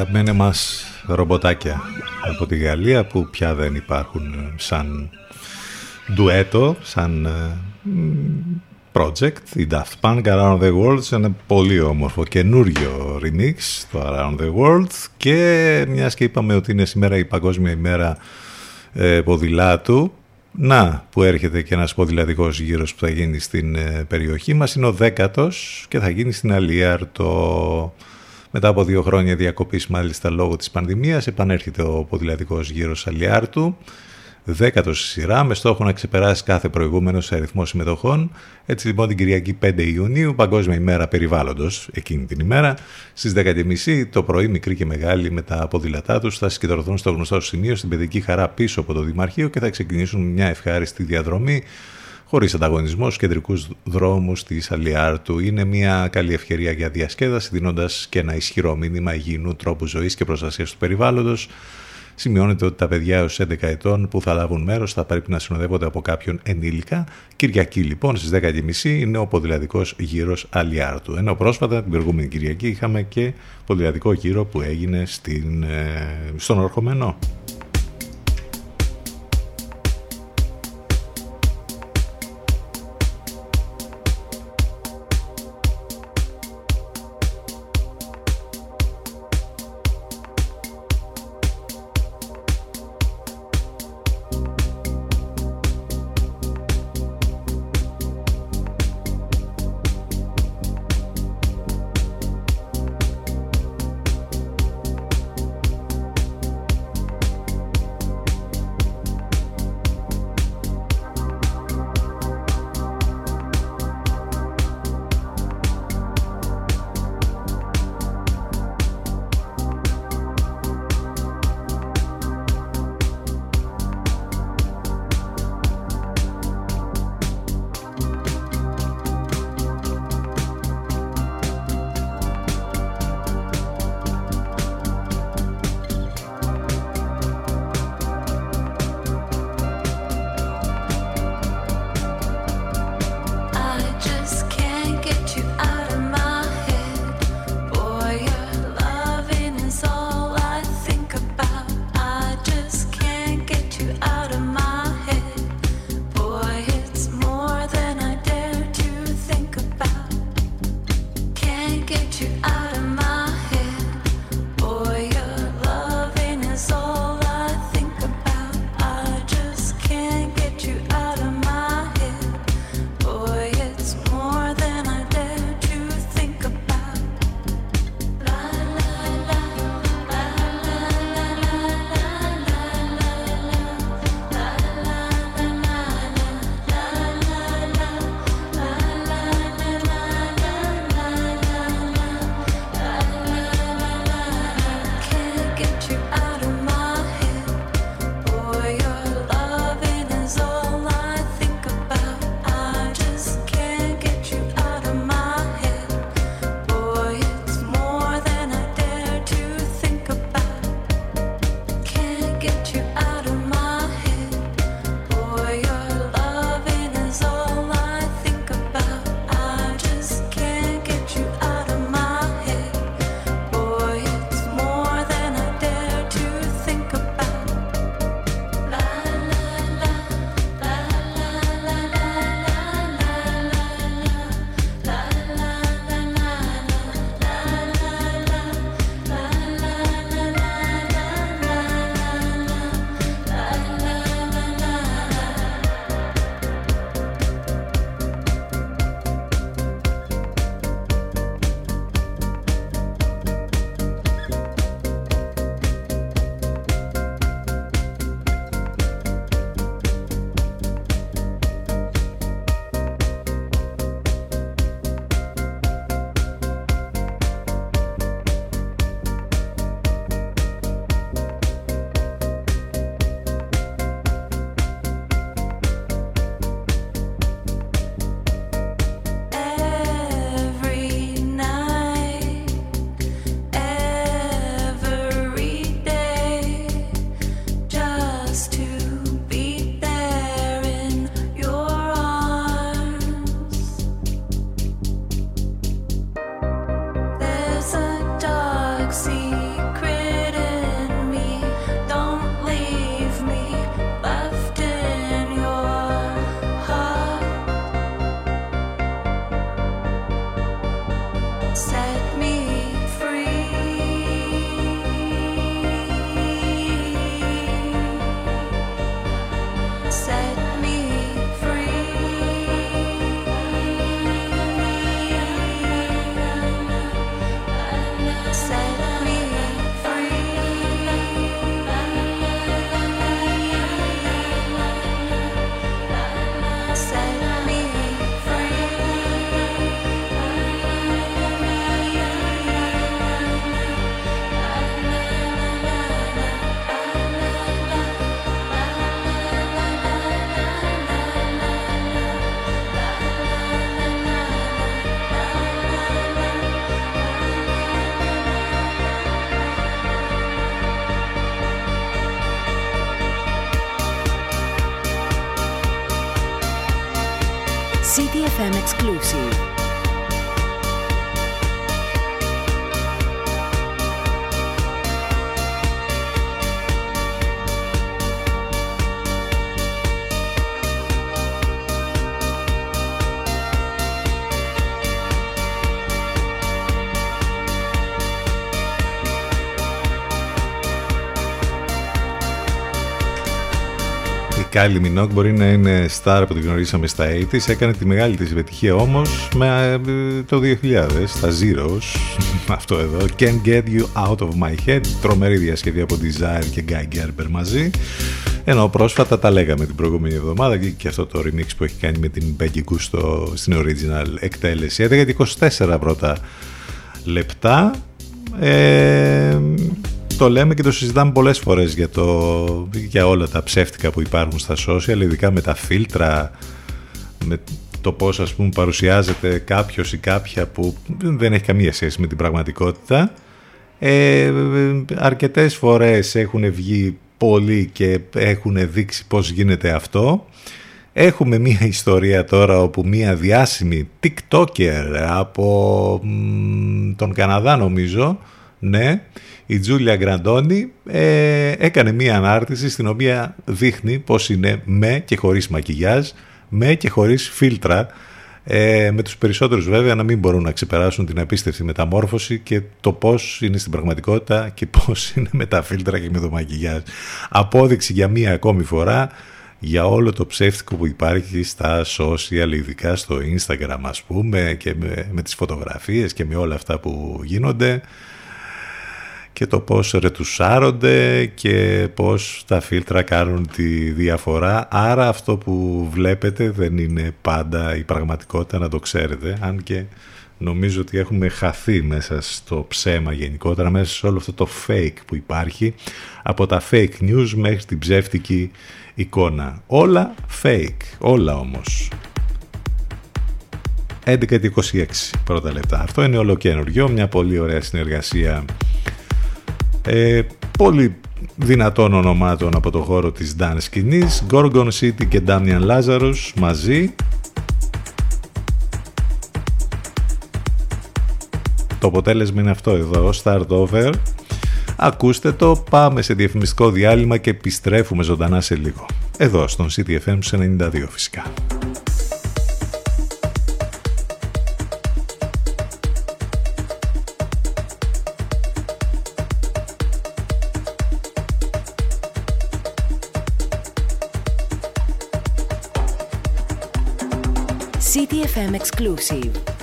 [SPEAKER 3] Αγαπημένα μας ρομποτάκια από τη Γαλλία που πια δεν υπάρχουν σαν ντουέτο, σαν ε, project, η Daft Punk Around the World, ένα πολύ όμορφο καινούριο remix το Around the World. Και μιας και είπαμε ότι είναι σήμερα η Παγκόσμια ημέρα ε, ποδηλάτου να που έρχεται και ένας ποδηλατικός γύρος που θα γίνει στην ε, περιοχή μας. Είναι ο δέκατος και θα γίνει στην Αλίαρ το... μετά από δύο χρόνια διακοπής μάλιστα λόγω της πανδημίας επανέρχεται ο ποδηλατικός γύρος Αλιάρτου. Δέκατος στη σειρά με στόχο να ξεπεράσει κάθε προηγούμενο σε αριθμό συμμετοχών. Έτσι λοιπόν την Κυριακή 5 Ιουνίου, Παγκόσμια ημέρα περιβάλλοντος, εκείνη την ημέρα, στις 10.30 το πρωί, μικροί και μεγάλοι με τα ποδήλατά τους θα συγκεντρωθούν στο γνωστό σημείο στην παιδική χαρά πίσω από το Δημαρχείο και θα ξεκινήσουν μια ευχάριστη διαδρομή χωρίς ανταγωνισμό στους κεντρικούς δρόμους της Αλιάρτου. Είναι μια καλή ευκαιρία για διασκέδαση, δίνοντας και ένα ισχυρό μήνυμα υγιεινού τρόπου ζωής και προστασίας του περιβάλλοντος σημειώνεται ότι τα παιδιά έως 11 ετών που θα λάβουν μέρος θα πρέπει να συνοδεύονται από κάποιον ενήλικα. Κυριακή λοιπόν στις 10.30 είναι ο ποδηλατικός γύρος Αλιάρτου. Ενώ πρόσφατα την προηγούμενη Κυριακή είχαμε και ποδηλατικό γύρο που έγινε στην, ε, στον Ορχομενό.
[SPEAKER 8] Exclusive.
[SPEAKER 3] Kylie Minogue μπορεί να είναι star που τη γνωρίσαμε στα 80's, έκανε τη μεγάλη της επιτυχία όμως με ε, το 2000, στα Zeros, αυτό εδώ, Can't Get You Out of My Head, τρομερή διασκευή από Desire και Guy Gerber μαζί, ενώ πρόσφατα τα λέγαμε την προηγούμενη εβδομάδα και, και αυτό το remix που έχει κάνει με την Peggy Goo στην original εκτέλεση, 11 24 πρώτα λεπτά, ε, το λέμε και το συζητάμε πολλές φορές για, το, για όλα τα ψεύτικα που υπάρχουν στα social, ειδικά με τα φίλτρα, με το πώς ας πούμε παρουσιάζεται κάποιος ή κάποια που δεν έχει καμία σχέση με την πραγματικότητα. Ε, αρκετές φορές έχουν βγει πολλοί και έχουν δείξει πώς γίνεται αυτό. Έχουμε μία ιστορία τώρα όπου μία διάσημη TikToker από τον Καναδά νομίζω, ναι, η Τζούλια Γκραντόνι ε, έκανε μία ανάρτηση στην οποία δείχνει πώς είναι με και χωρίς μακιγιάζ, με και χωρίς φίλτρα, ε, με τους περισσότερους βέβαια να μην μπορούν να ξεπεράσουν την απίστευτη μεταμόρφωση και το πώς είναι στην πραγματικότητα και πώς είναι με τα φίλτρα και με το μακιγιάζ. Απόδειξη για μία ακόμη φορά για όλο το ψεύτικο που υπάρχει στα social, ειδικά στο Instagram ας πούμε και με, με τις φωτογραφίες και με όλα αυτά που γίνονται και το πώς ρετουσάρονται και πώς τα φίλτρα κάνουν τη διαφορά. Άρα αυτό που βλέπετε δεν είναι πάντα η πραγματικότητα να το ξέρετε, αν και νομίζω ότι έχουμε χαθεί μέσα στο ψέμα γενικότερα, μέσα σε όλο αυτό το fake που υπάρχει, από τα fake news μέχρι την ψεύτικη εικόνα. Όλα fake, όλα όμως. 11 26 πρώτα λεπτά. Αυτό είναι ολοκένουργιο, μια πολύ ωραία συνεργασία ε, πολύ δυνατών ονομάτων από το χώρο της dance σκηνής Gorgon City και Damian Lazarus μαζί Το αποτέλεσμα είναι αυτό εδώ, Start Over Ακούστε το, πάμε σε διαφημιστικό διάλειμμα και επιστρέφουμε ζωντανά σε λίγο. Εδώ στον CTFM 92 φυσικά.
[SPEAKER 8] FM exclusive.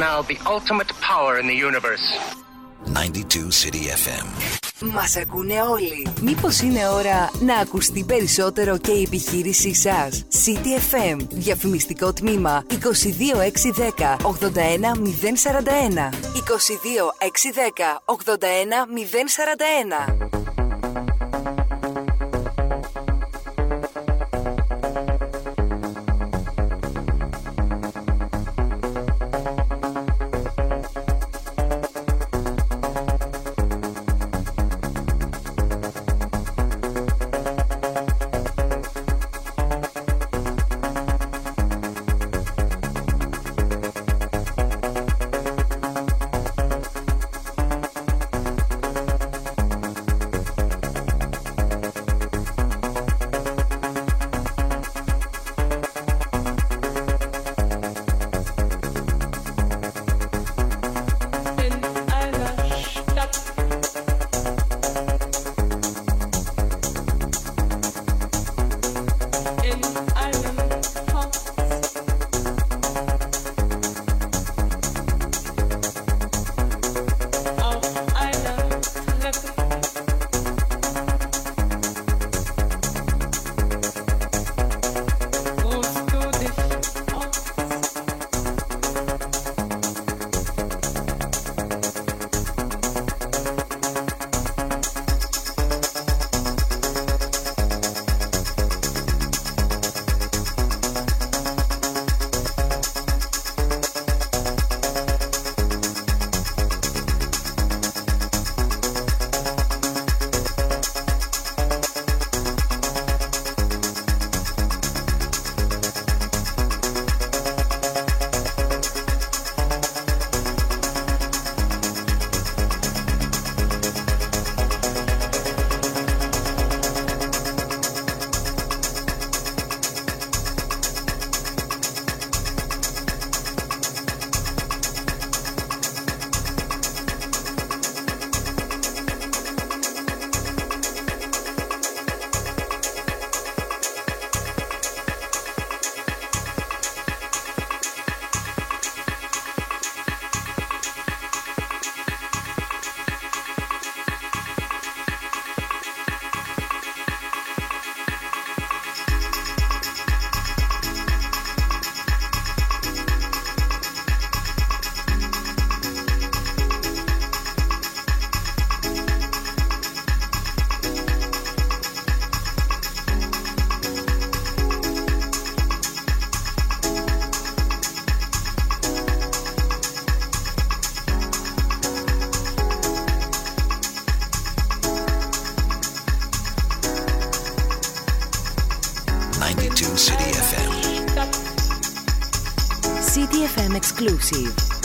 [SPEAKER 9] Now the ultimate power in the universe.
[SPEAKER 6] 92 City FM.
[SPEAKER 7] Μας ακούνε όλοι. Μήπως είναι ώρα να ακουστεί περισσότερο και η επιχείρησή σας; City FM. Διαφημιστικό τμήμα 22610 81041. 22610 81041. 92 City FM. City FM exclusive.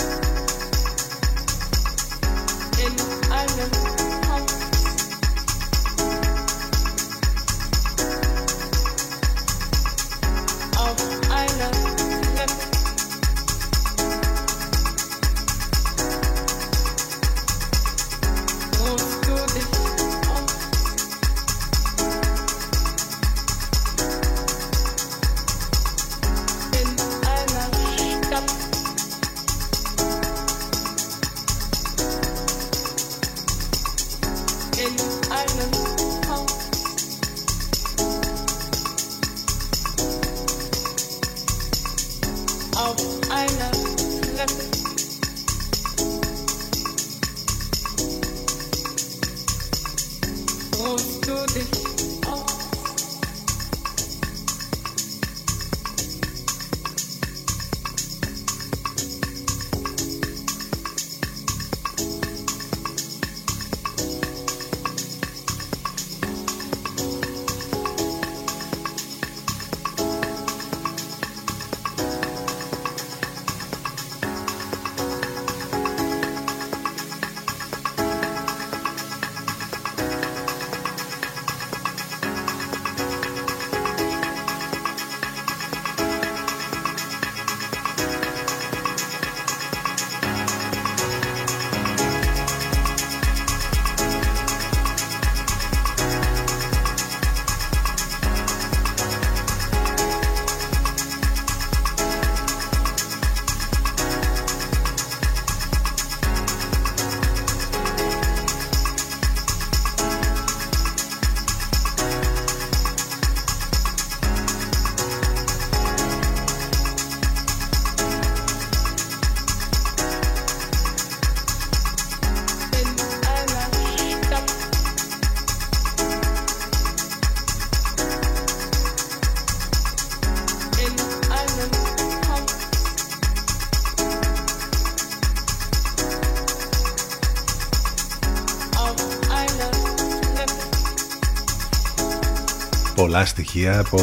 [SPEAKER 3] Πολλά στοιχεία από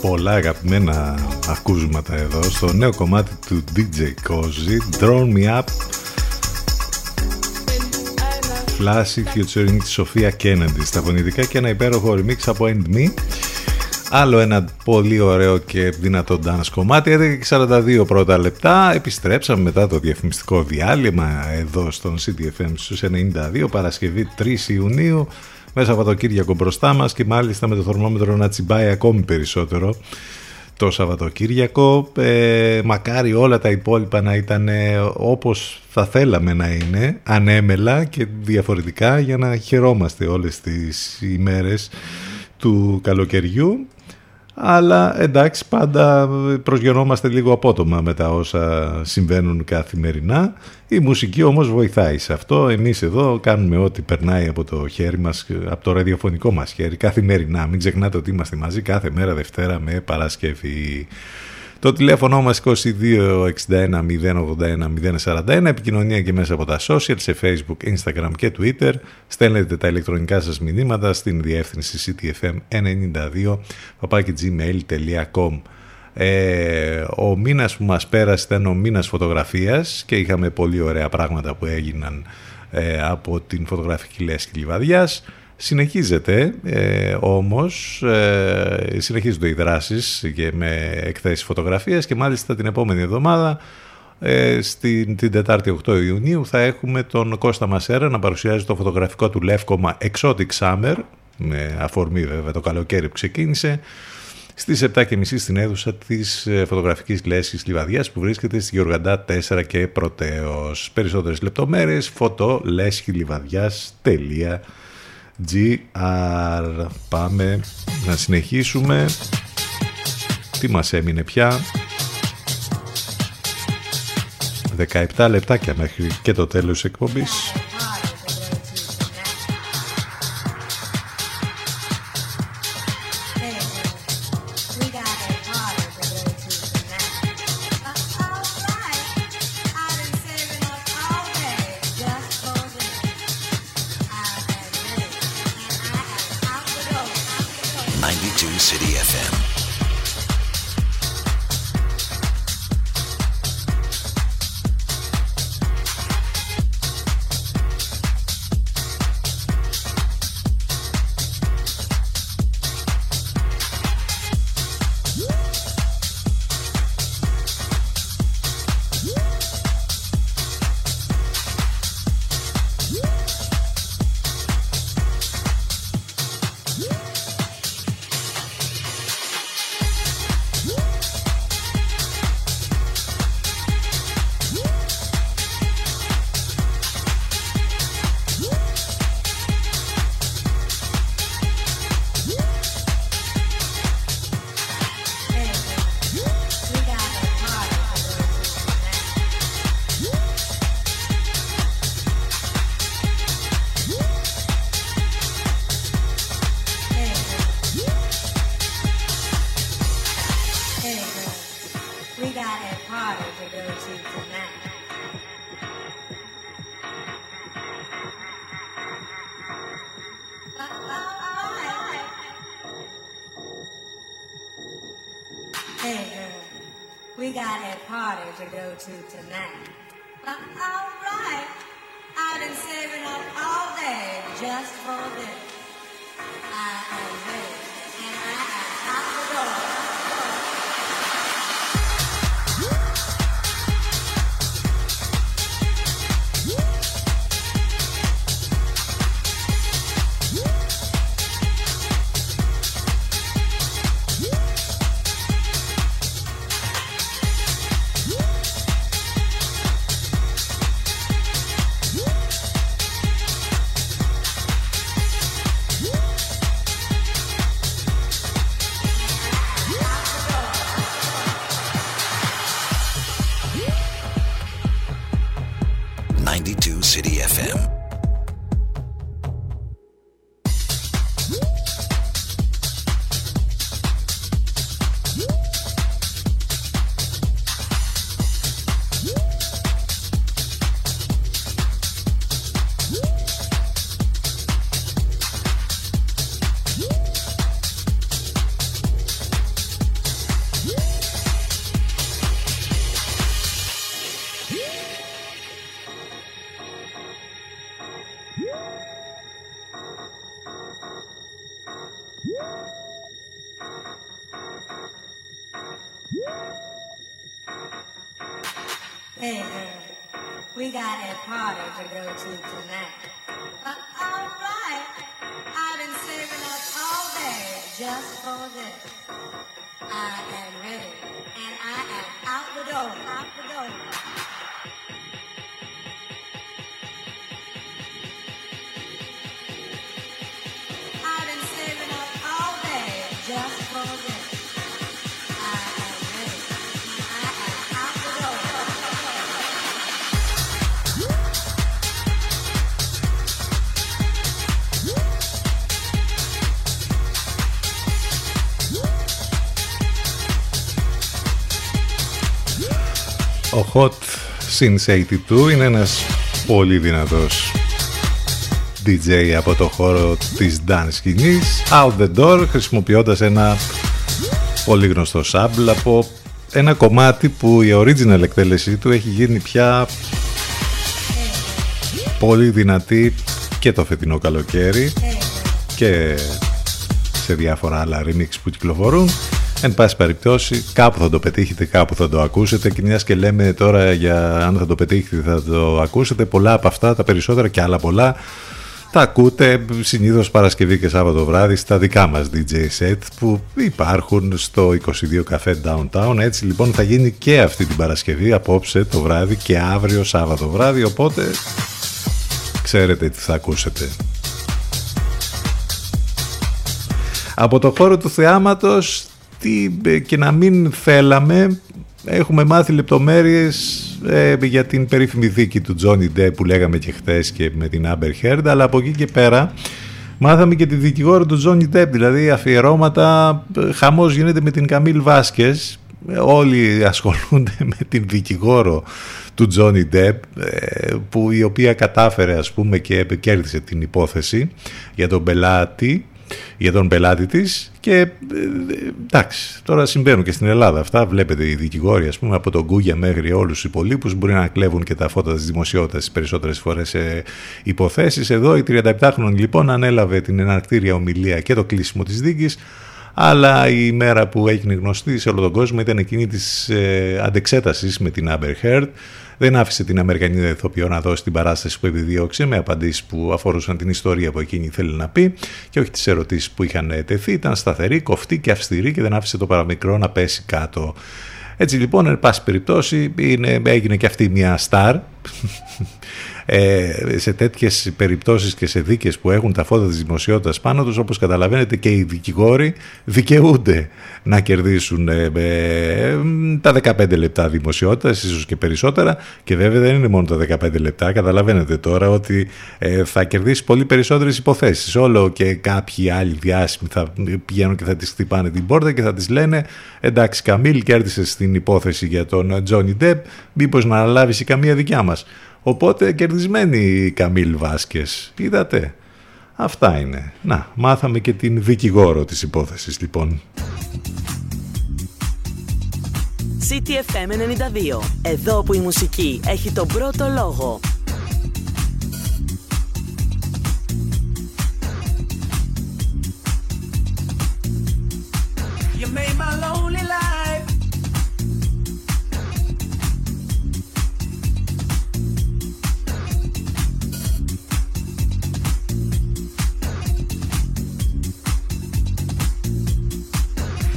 [SPEAKER 3] πολλά αγαπημένα ακούσματα εδώ στο νέο κομμάτι του DJ Cozy Draw Me Up Flashy featuring τη Σοφία Kennedy στα φωνητικά και ένα υπέροχο remix από End Me Άλλο ένα πολύ ωραίο και δυνατό dance κομμάτι, 42 πρώτα λεπτά. Επιστρέψαμε μετά το διαφημιστικό διάλειμμα εδώ στον CDFM στους 92, Παρασκευή 3 Ιουνίου, μέσα Σαββατοκύριακο μπροστά μας και μάλιστα με το θερμόμετρο να τσιμπάει ακόμη περισσότερο το Σαββατοκύριακο. Ε, μακάρι όλα τα υπόλοιπα να ήταν όπως θα θέλαμε να είναι, ανέμελα και διαφορετικά για να χαιρόμαστε όλες τις ημέρες του καλοκαιριού αλλά εντάξει πάντα προσγειωνόμαστε λίγο απότομα με τα όσα συμβαίνουν καθημερινά. Η μουσική όμως βοηθάει σε αυτό. Εμείς εδώ κάνουμε ό,τι περνάει από το χέρι μας, από το ραδιοφωνικό μας χέρι καθημερινά. Μην ξεχνάτε ότι είμαστε μαζί κάθε μέρα Δευτέρα με Παρασκευή. Το τηλέφωνο μας 2261 081 041, επικοινωνία και μέσα από τα social, σε facebook, instagram και twitter. Στέλνετε τα ηλεκτρονικά σας μηνύματα στην διεύθυνση ctfm92 gmail.com ε, ο μήνας που μας πέρασε ήταν ο μήνας φωτογραφίας και είχαμε πολύ ωραία πράγματα που έγιναν ε, από την φωτογραφική λέσχη Λιβαδιάς. Συνεχίζεται ε, όμως, ε, συνεχίζονται οι δράσεις και με εκθέσεις φωτογραφίες και μάλιστα την επόμενη εβδομάδα ε, στην, την Τετάρτη 8 Ιουνίου θα έχουμε τον Κώστα Μασέρα να παρουσιάζει το φωτογραφικό του Λεύκομα Exotic Summer με αφορμή βέβαια το καλοκαίρι που ξεκίνησε στις 7.30 στην αίθουσα της ε, φωτογραφικής λέσχης Λιβαδιάς που βρίσκεται στη Γεωργαντά 4 και Πρωτέως. Περισσότερες λεπτομέρειες φωτολέσχιλιβαδιάς.com GR. Πάμε να συνεχίσουμε. Τι μας έμεινε πια; 17 λεπτάκια μέχρι και το τέλος της εκπομπής.
[SPEAKER 10] we got a party to go to tonight. But all right, I've been saving up all day just for this. I am ready, and I am out the door.
[SPEAKER 3] Since 82 είναι ένας πολύ δυνατός DJ από το χώρο της dance σκηνής. Out the door χρησιμοποιώντας ένα πολύ γνωστό sample από ένα κομμάτι που η original εκτέλεσή του έχει γίνει πια πολύ δυνατή και το φετινό καλοκαίρι και σε διάφορα άλλα remix που κυκλοφορούν Εν πάση περιπτώσει, κάπου θα το πετύχετε, κάπου θα το ακούσετε και μιας και λέμε τώρα για αν θα το πετύχετε θα το ακούσετε, πολλά από αυτά, τα περισσότερα και άλλα πολλά, τα ακούτε συνήθως Παρασκευή και Σάββατο βράδυ στα δικά μας DJ set που υπάρχουν στο 22 Café Downtown. Έτσι λοιπόν θα γίνει και αυτή την Παρασκευή απόψε το βράδυ και αύριο Σάββατο βράδυ, οπότε ξέρετε τι θα ακούσετε. Από το χώρο του θεάματος τι και να μην θέλαμε έχουμε μάθει λεπτομέρειες ε, για την περίφημη δίκη του Johnny Depp που λέγαμε και χθες και με την Amber Heard αλλά από εκεί και πέρα μάθαμε και τη δικηγόρο του Johnny Depp δηλαδή αφιερώματα χαμός γίνεται με την Καμίλ Βάσκες. Όλοι ασχολούνται με την δικηγόρο του Johnny Depp ε, που η οποία κατάφερε ας πούμε και επικέρδισε την υπόθεση για τον πελάτη για τον πελάτη της και ε, εντάξει, τώρα συμβαίνουν και στην Ελλάδα αυτά. Βλέπετε οι δικηγόροι, ας πούμε, από τον Κούγια μέχρι όλους τους υπολείπους μπορεί να κλέβουν και τα φώτα της δημοσιότητας τις περισσότερες φορές σε υποθέσεις. Εδώ η 37χρονη λοιπόν ανέλαβε την εναρκτήρια ομιλία και το κλείσιμο της δίκης αλλά η μέρα που έγινε γνωστή σε όλο τον κόσμο ήταν εκείνη της ε, αντεξέτασης με την Amber Heard δεν άφησε την Αμερικανίδα ηθοποιό να δώσει την παράσταση που επιδίωξε με απαντήσεις που αφορούσαν την ιστορία που εκείνη θέλει να πει και όχι τις ερωτήσεις που είχαν τεθεί. Ήταν σταθερή, κοφτή και αυστηρή και δεν άφησε το παραμικρό να πέσει κάτω. Έτσι λοιπόν, εν πάση περιπτώσει, είναι, έγινε και αυτή μια στάρ ε, σε τέτοιες περιπτώσεις και σε δίκες που έχουν τα φώτα της δημοσιότητας πάνω τους όπως καταλαβαίνετε και οι δικηγόροι δικαιούνται να κερδίσουν ε, ε, τα 15 λεπτά δημοσιότητας ίσως και περισσότερα. Και βέβαια δεν είναι μόνο τα 15 λεπτά. Καταλαβαίνετε τώρα ότι ε, θα κερδίσει πολύ περισσότερες υποθέσεις. Όλο και κάποιοι άλλοι διάσημοι θα πηγαίνουν και θα τις χτυπάνε την πόρτα και θα τις λένε εντάξει Καμίλ κέρδισες στην υπόθεση για τον Τζόνι Ντεπ μήπως να αναλάβεις η καμία δικιά μας Οπότε κερδισμένη η Καμίλ Βάσκες. Είδατε. Αυτά είναι. Να, μάθαμε και την δικηγόρο της υπόθεσης λοιπόν.
[SPEAKER 4] CTFM 92. Εδώ που η μουσική έχει τον πρώτο λόγο.
[SPEAKER 2] You made my lonely life.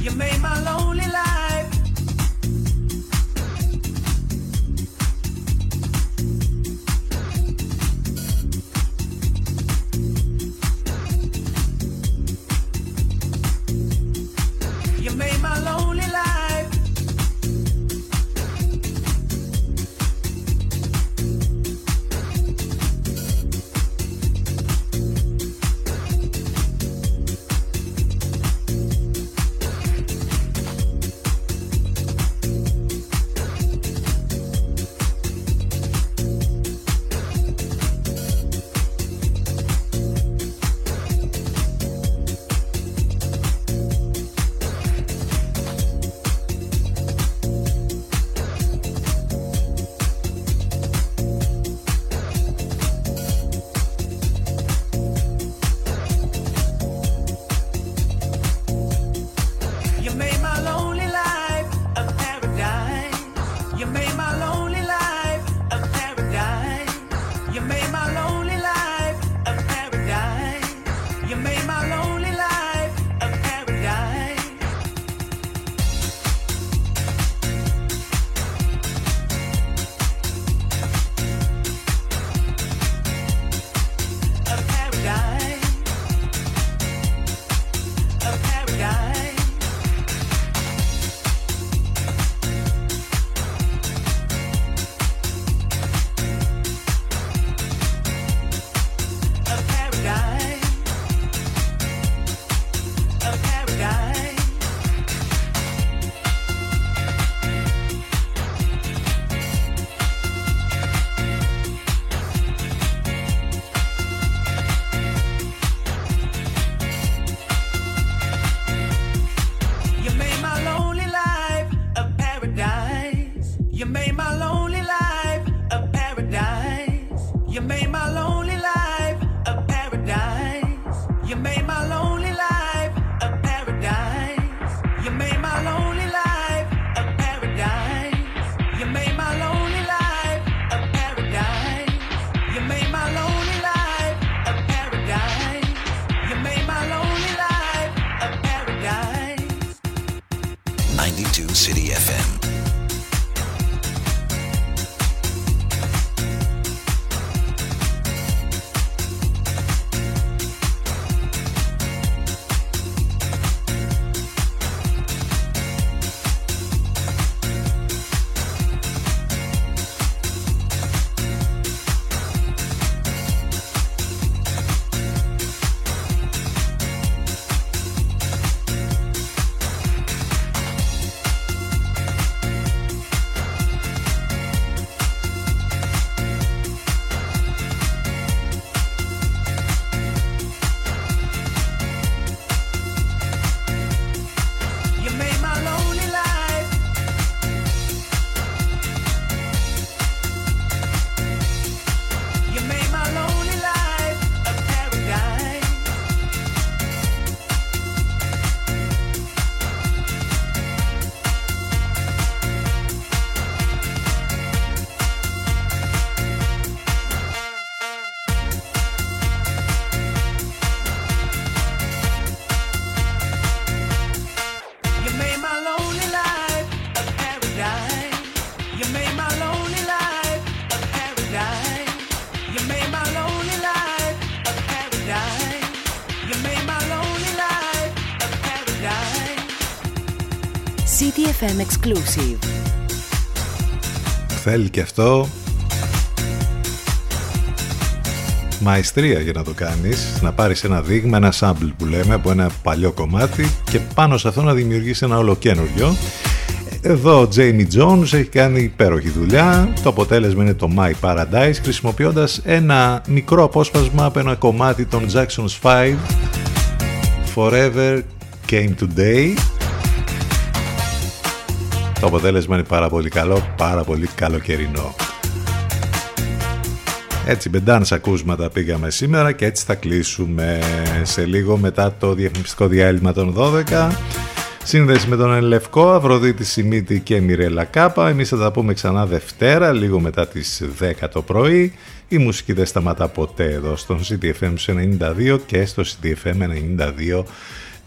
[SPEAKER 2] You made my lonely
[SPEAKER 8] CTFM Exclusive.
[SPEAKER 3] Θέλει και αυτό μαεστρία για να το κάνεις, να πάρεις ένα δείγμα, ένα sample που λέμε από ένα παλιό κομμάτι και πάνω σε αυτό να δημιουργήσεις ένα ολοκένουργιο. Εδώ ο Jamie Jones έχει κάνει υπέροχη δουλειά. Το αποτέλεσμα είναι το My Paradise χρησιμοποιώντας ένα μικρό απόσπασμα από ένα κομμάτι των Jackson's 5 Forever Came Today το αποτέλεσμα είναι πάρα πολύ καλό, πάρα πολύ καλοκαιρινό. Έτσι, μπεντάνς ακούσματα πήγαμε σήμερα και έτσι θα κλείσουμε σε λίγο μετά το διαφημιστικό διάλειμμα των 12. Σύνδεση με τον Ελευκό, Αφροδίτη Σιμίτη και Μιρέλα Κάπα. Εμείς θα τα πούμε ξανά Δευτέρα, λίγο μετά τις 10 το πρωί. Η μουσική δεν σταματά ποτέ εδώ στον CTFM 92 και στο CTFM 92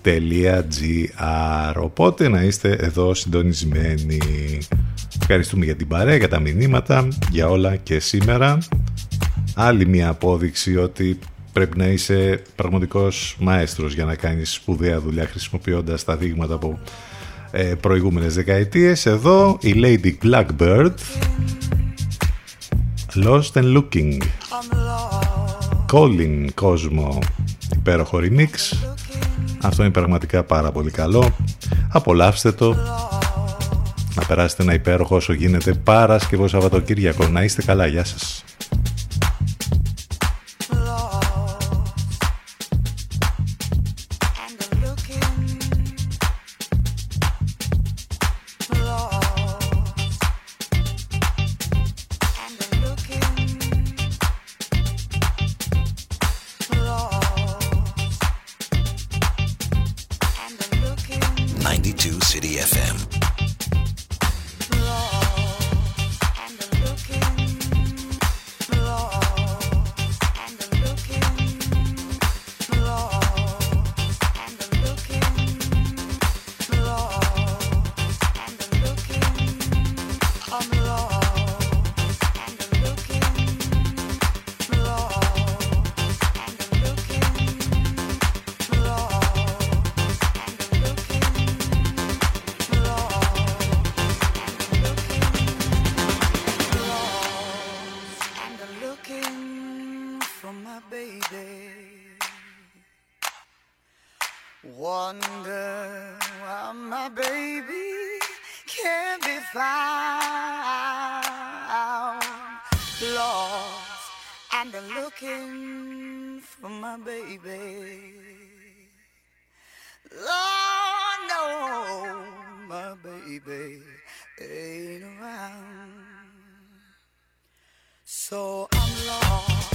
[SPEAKER 3] www.gr Οπότε να είστε εδώ συντονισμένοι. Ευχαριστούμε για την παρέα, για τα μηνύματα, για όλα και σήμερα. Άλλη μια απόδειξη ότι πρέπει να είσαι πραγματικός μαέστρος για να κάνεις σπουδαία δουλειά χρησιμοποιώντας τα δείγματα από ε, προηγούμενες δεκαετίες. Εδώ η Lady Blackbird Lost and Looking Calling κόσμο υπέροχο remix αυτό είναι πραγματικά πάρα πολύ καλό. Απολαύστε το. Να περάσετε ένα υπέροχο όσο γίνεται Παρασκευό Σαββατοκύριακο. Να είστε καλά. Γεια σας.
[SPEAKER 5] my baby can't be found. Lost and looking for my baby. Lord, no, my baby ain't around. So I'm lost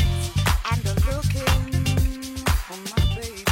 [SPEAKER 5] and looking for my baby.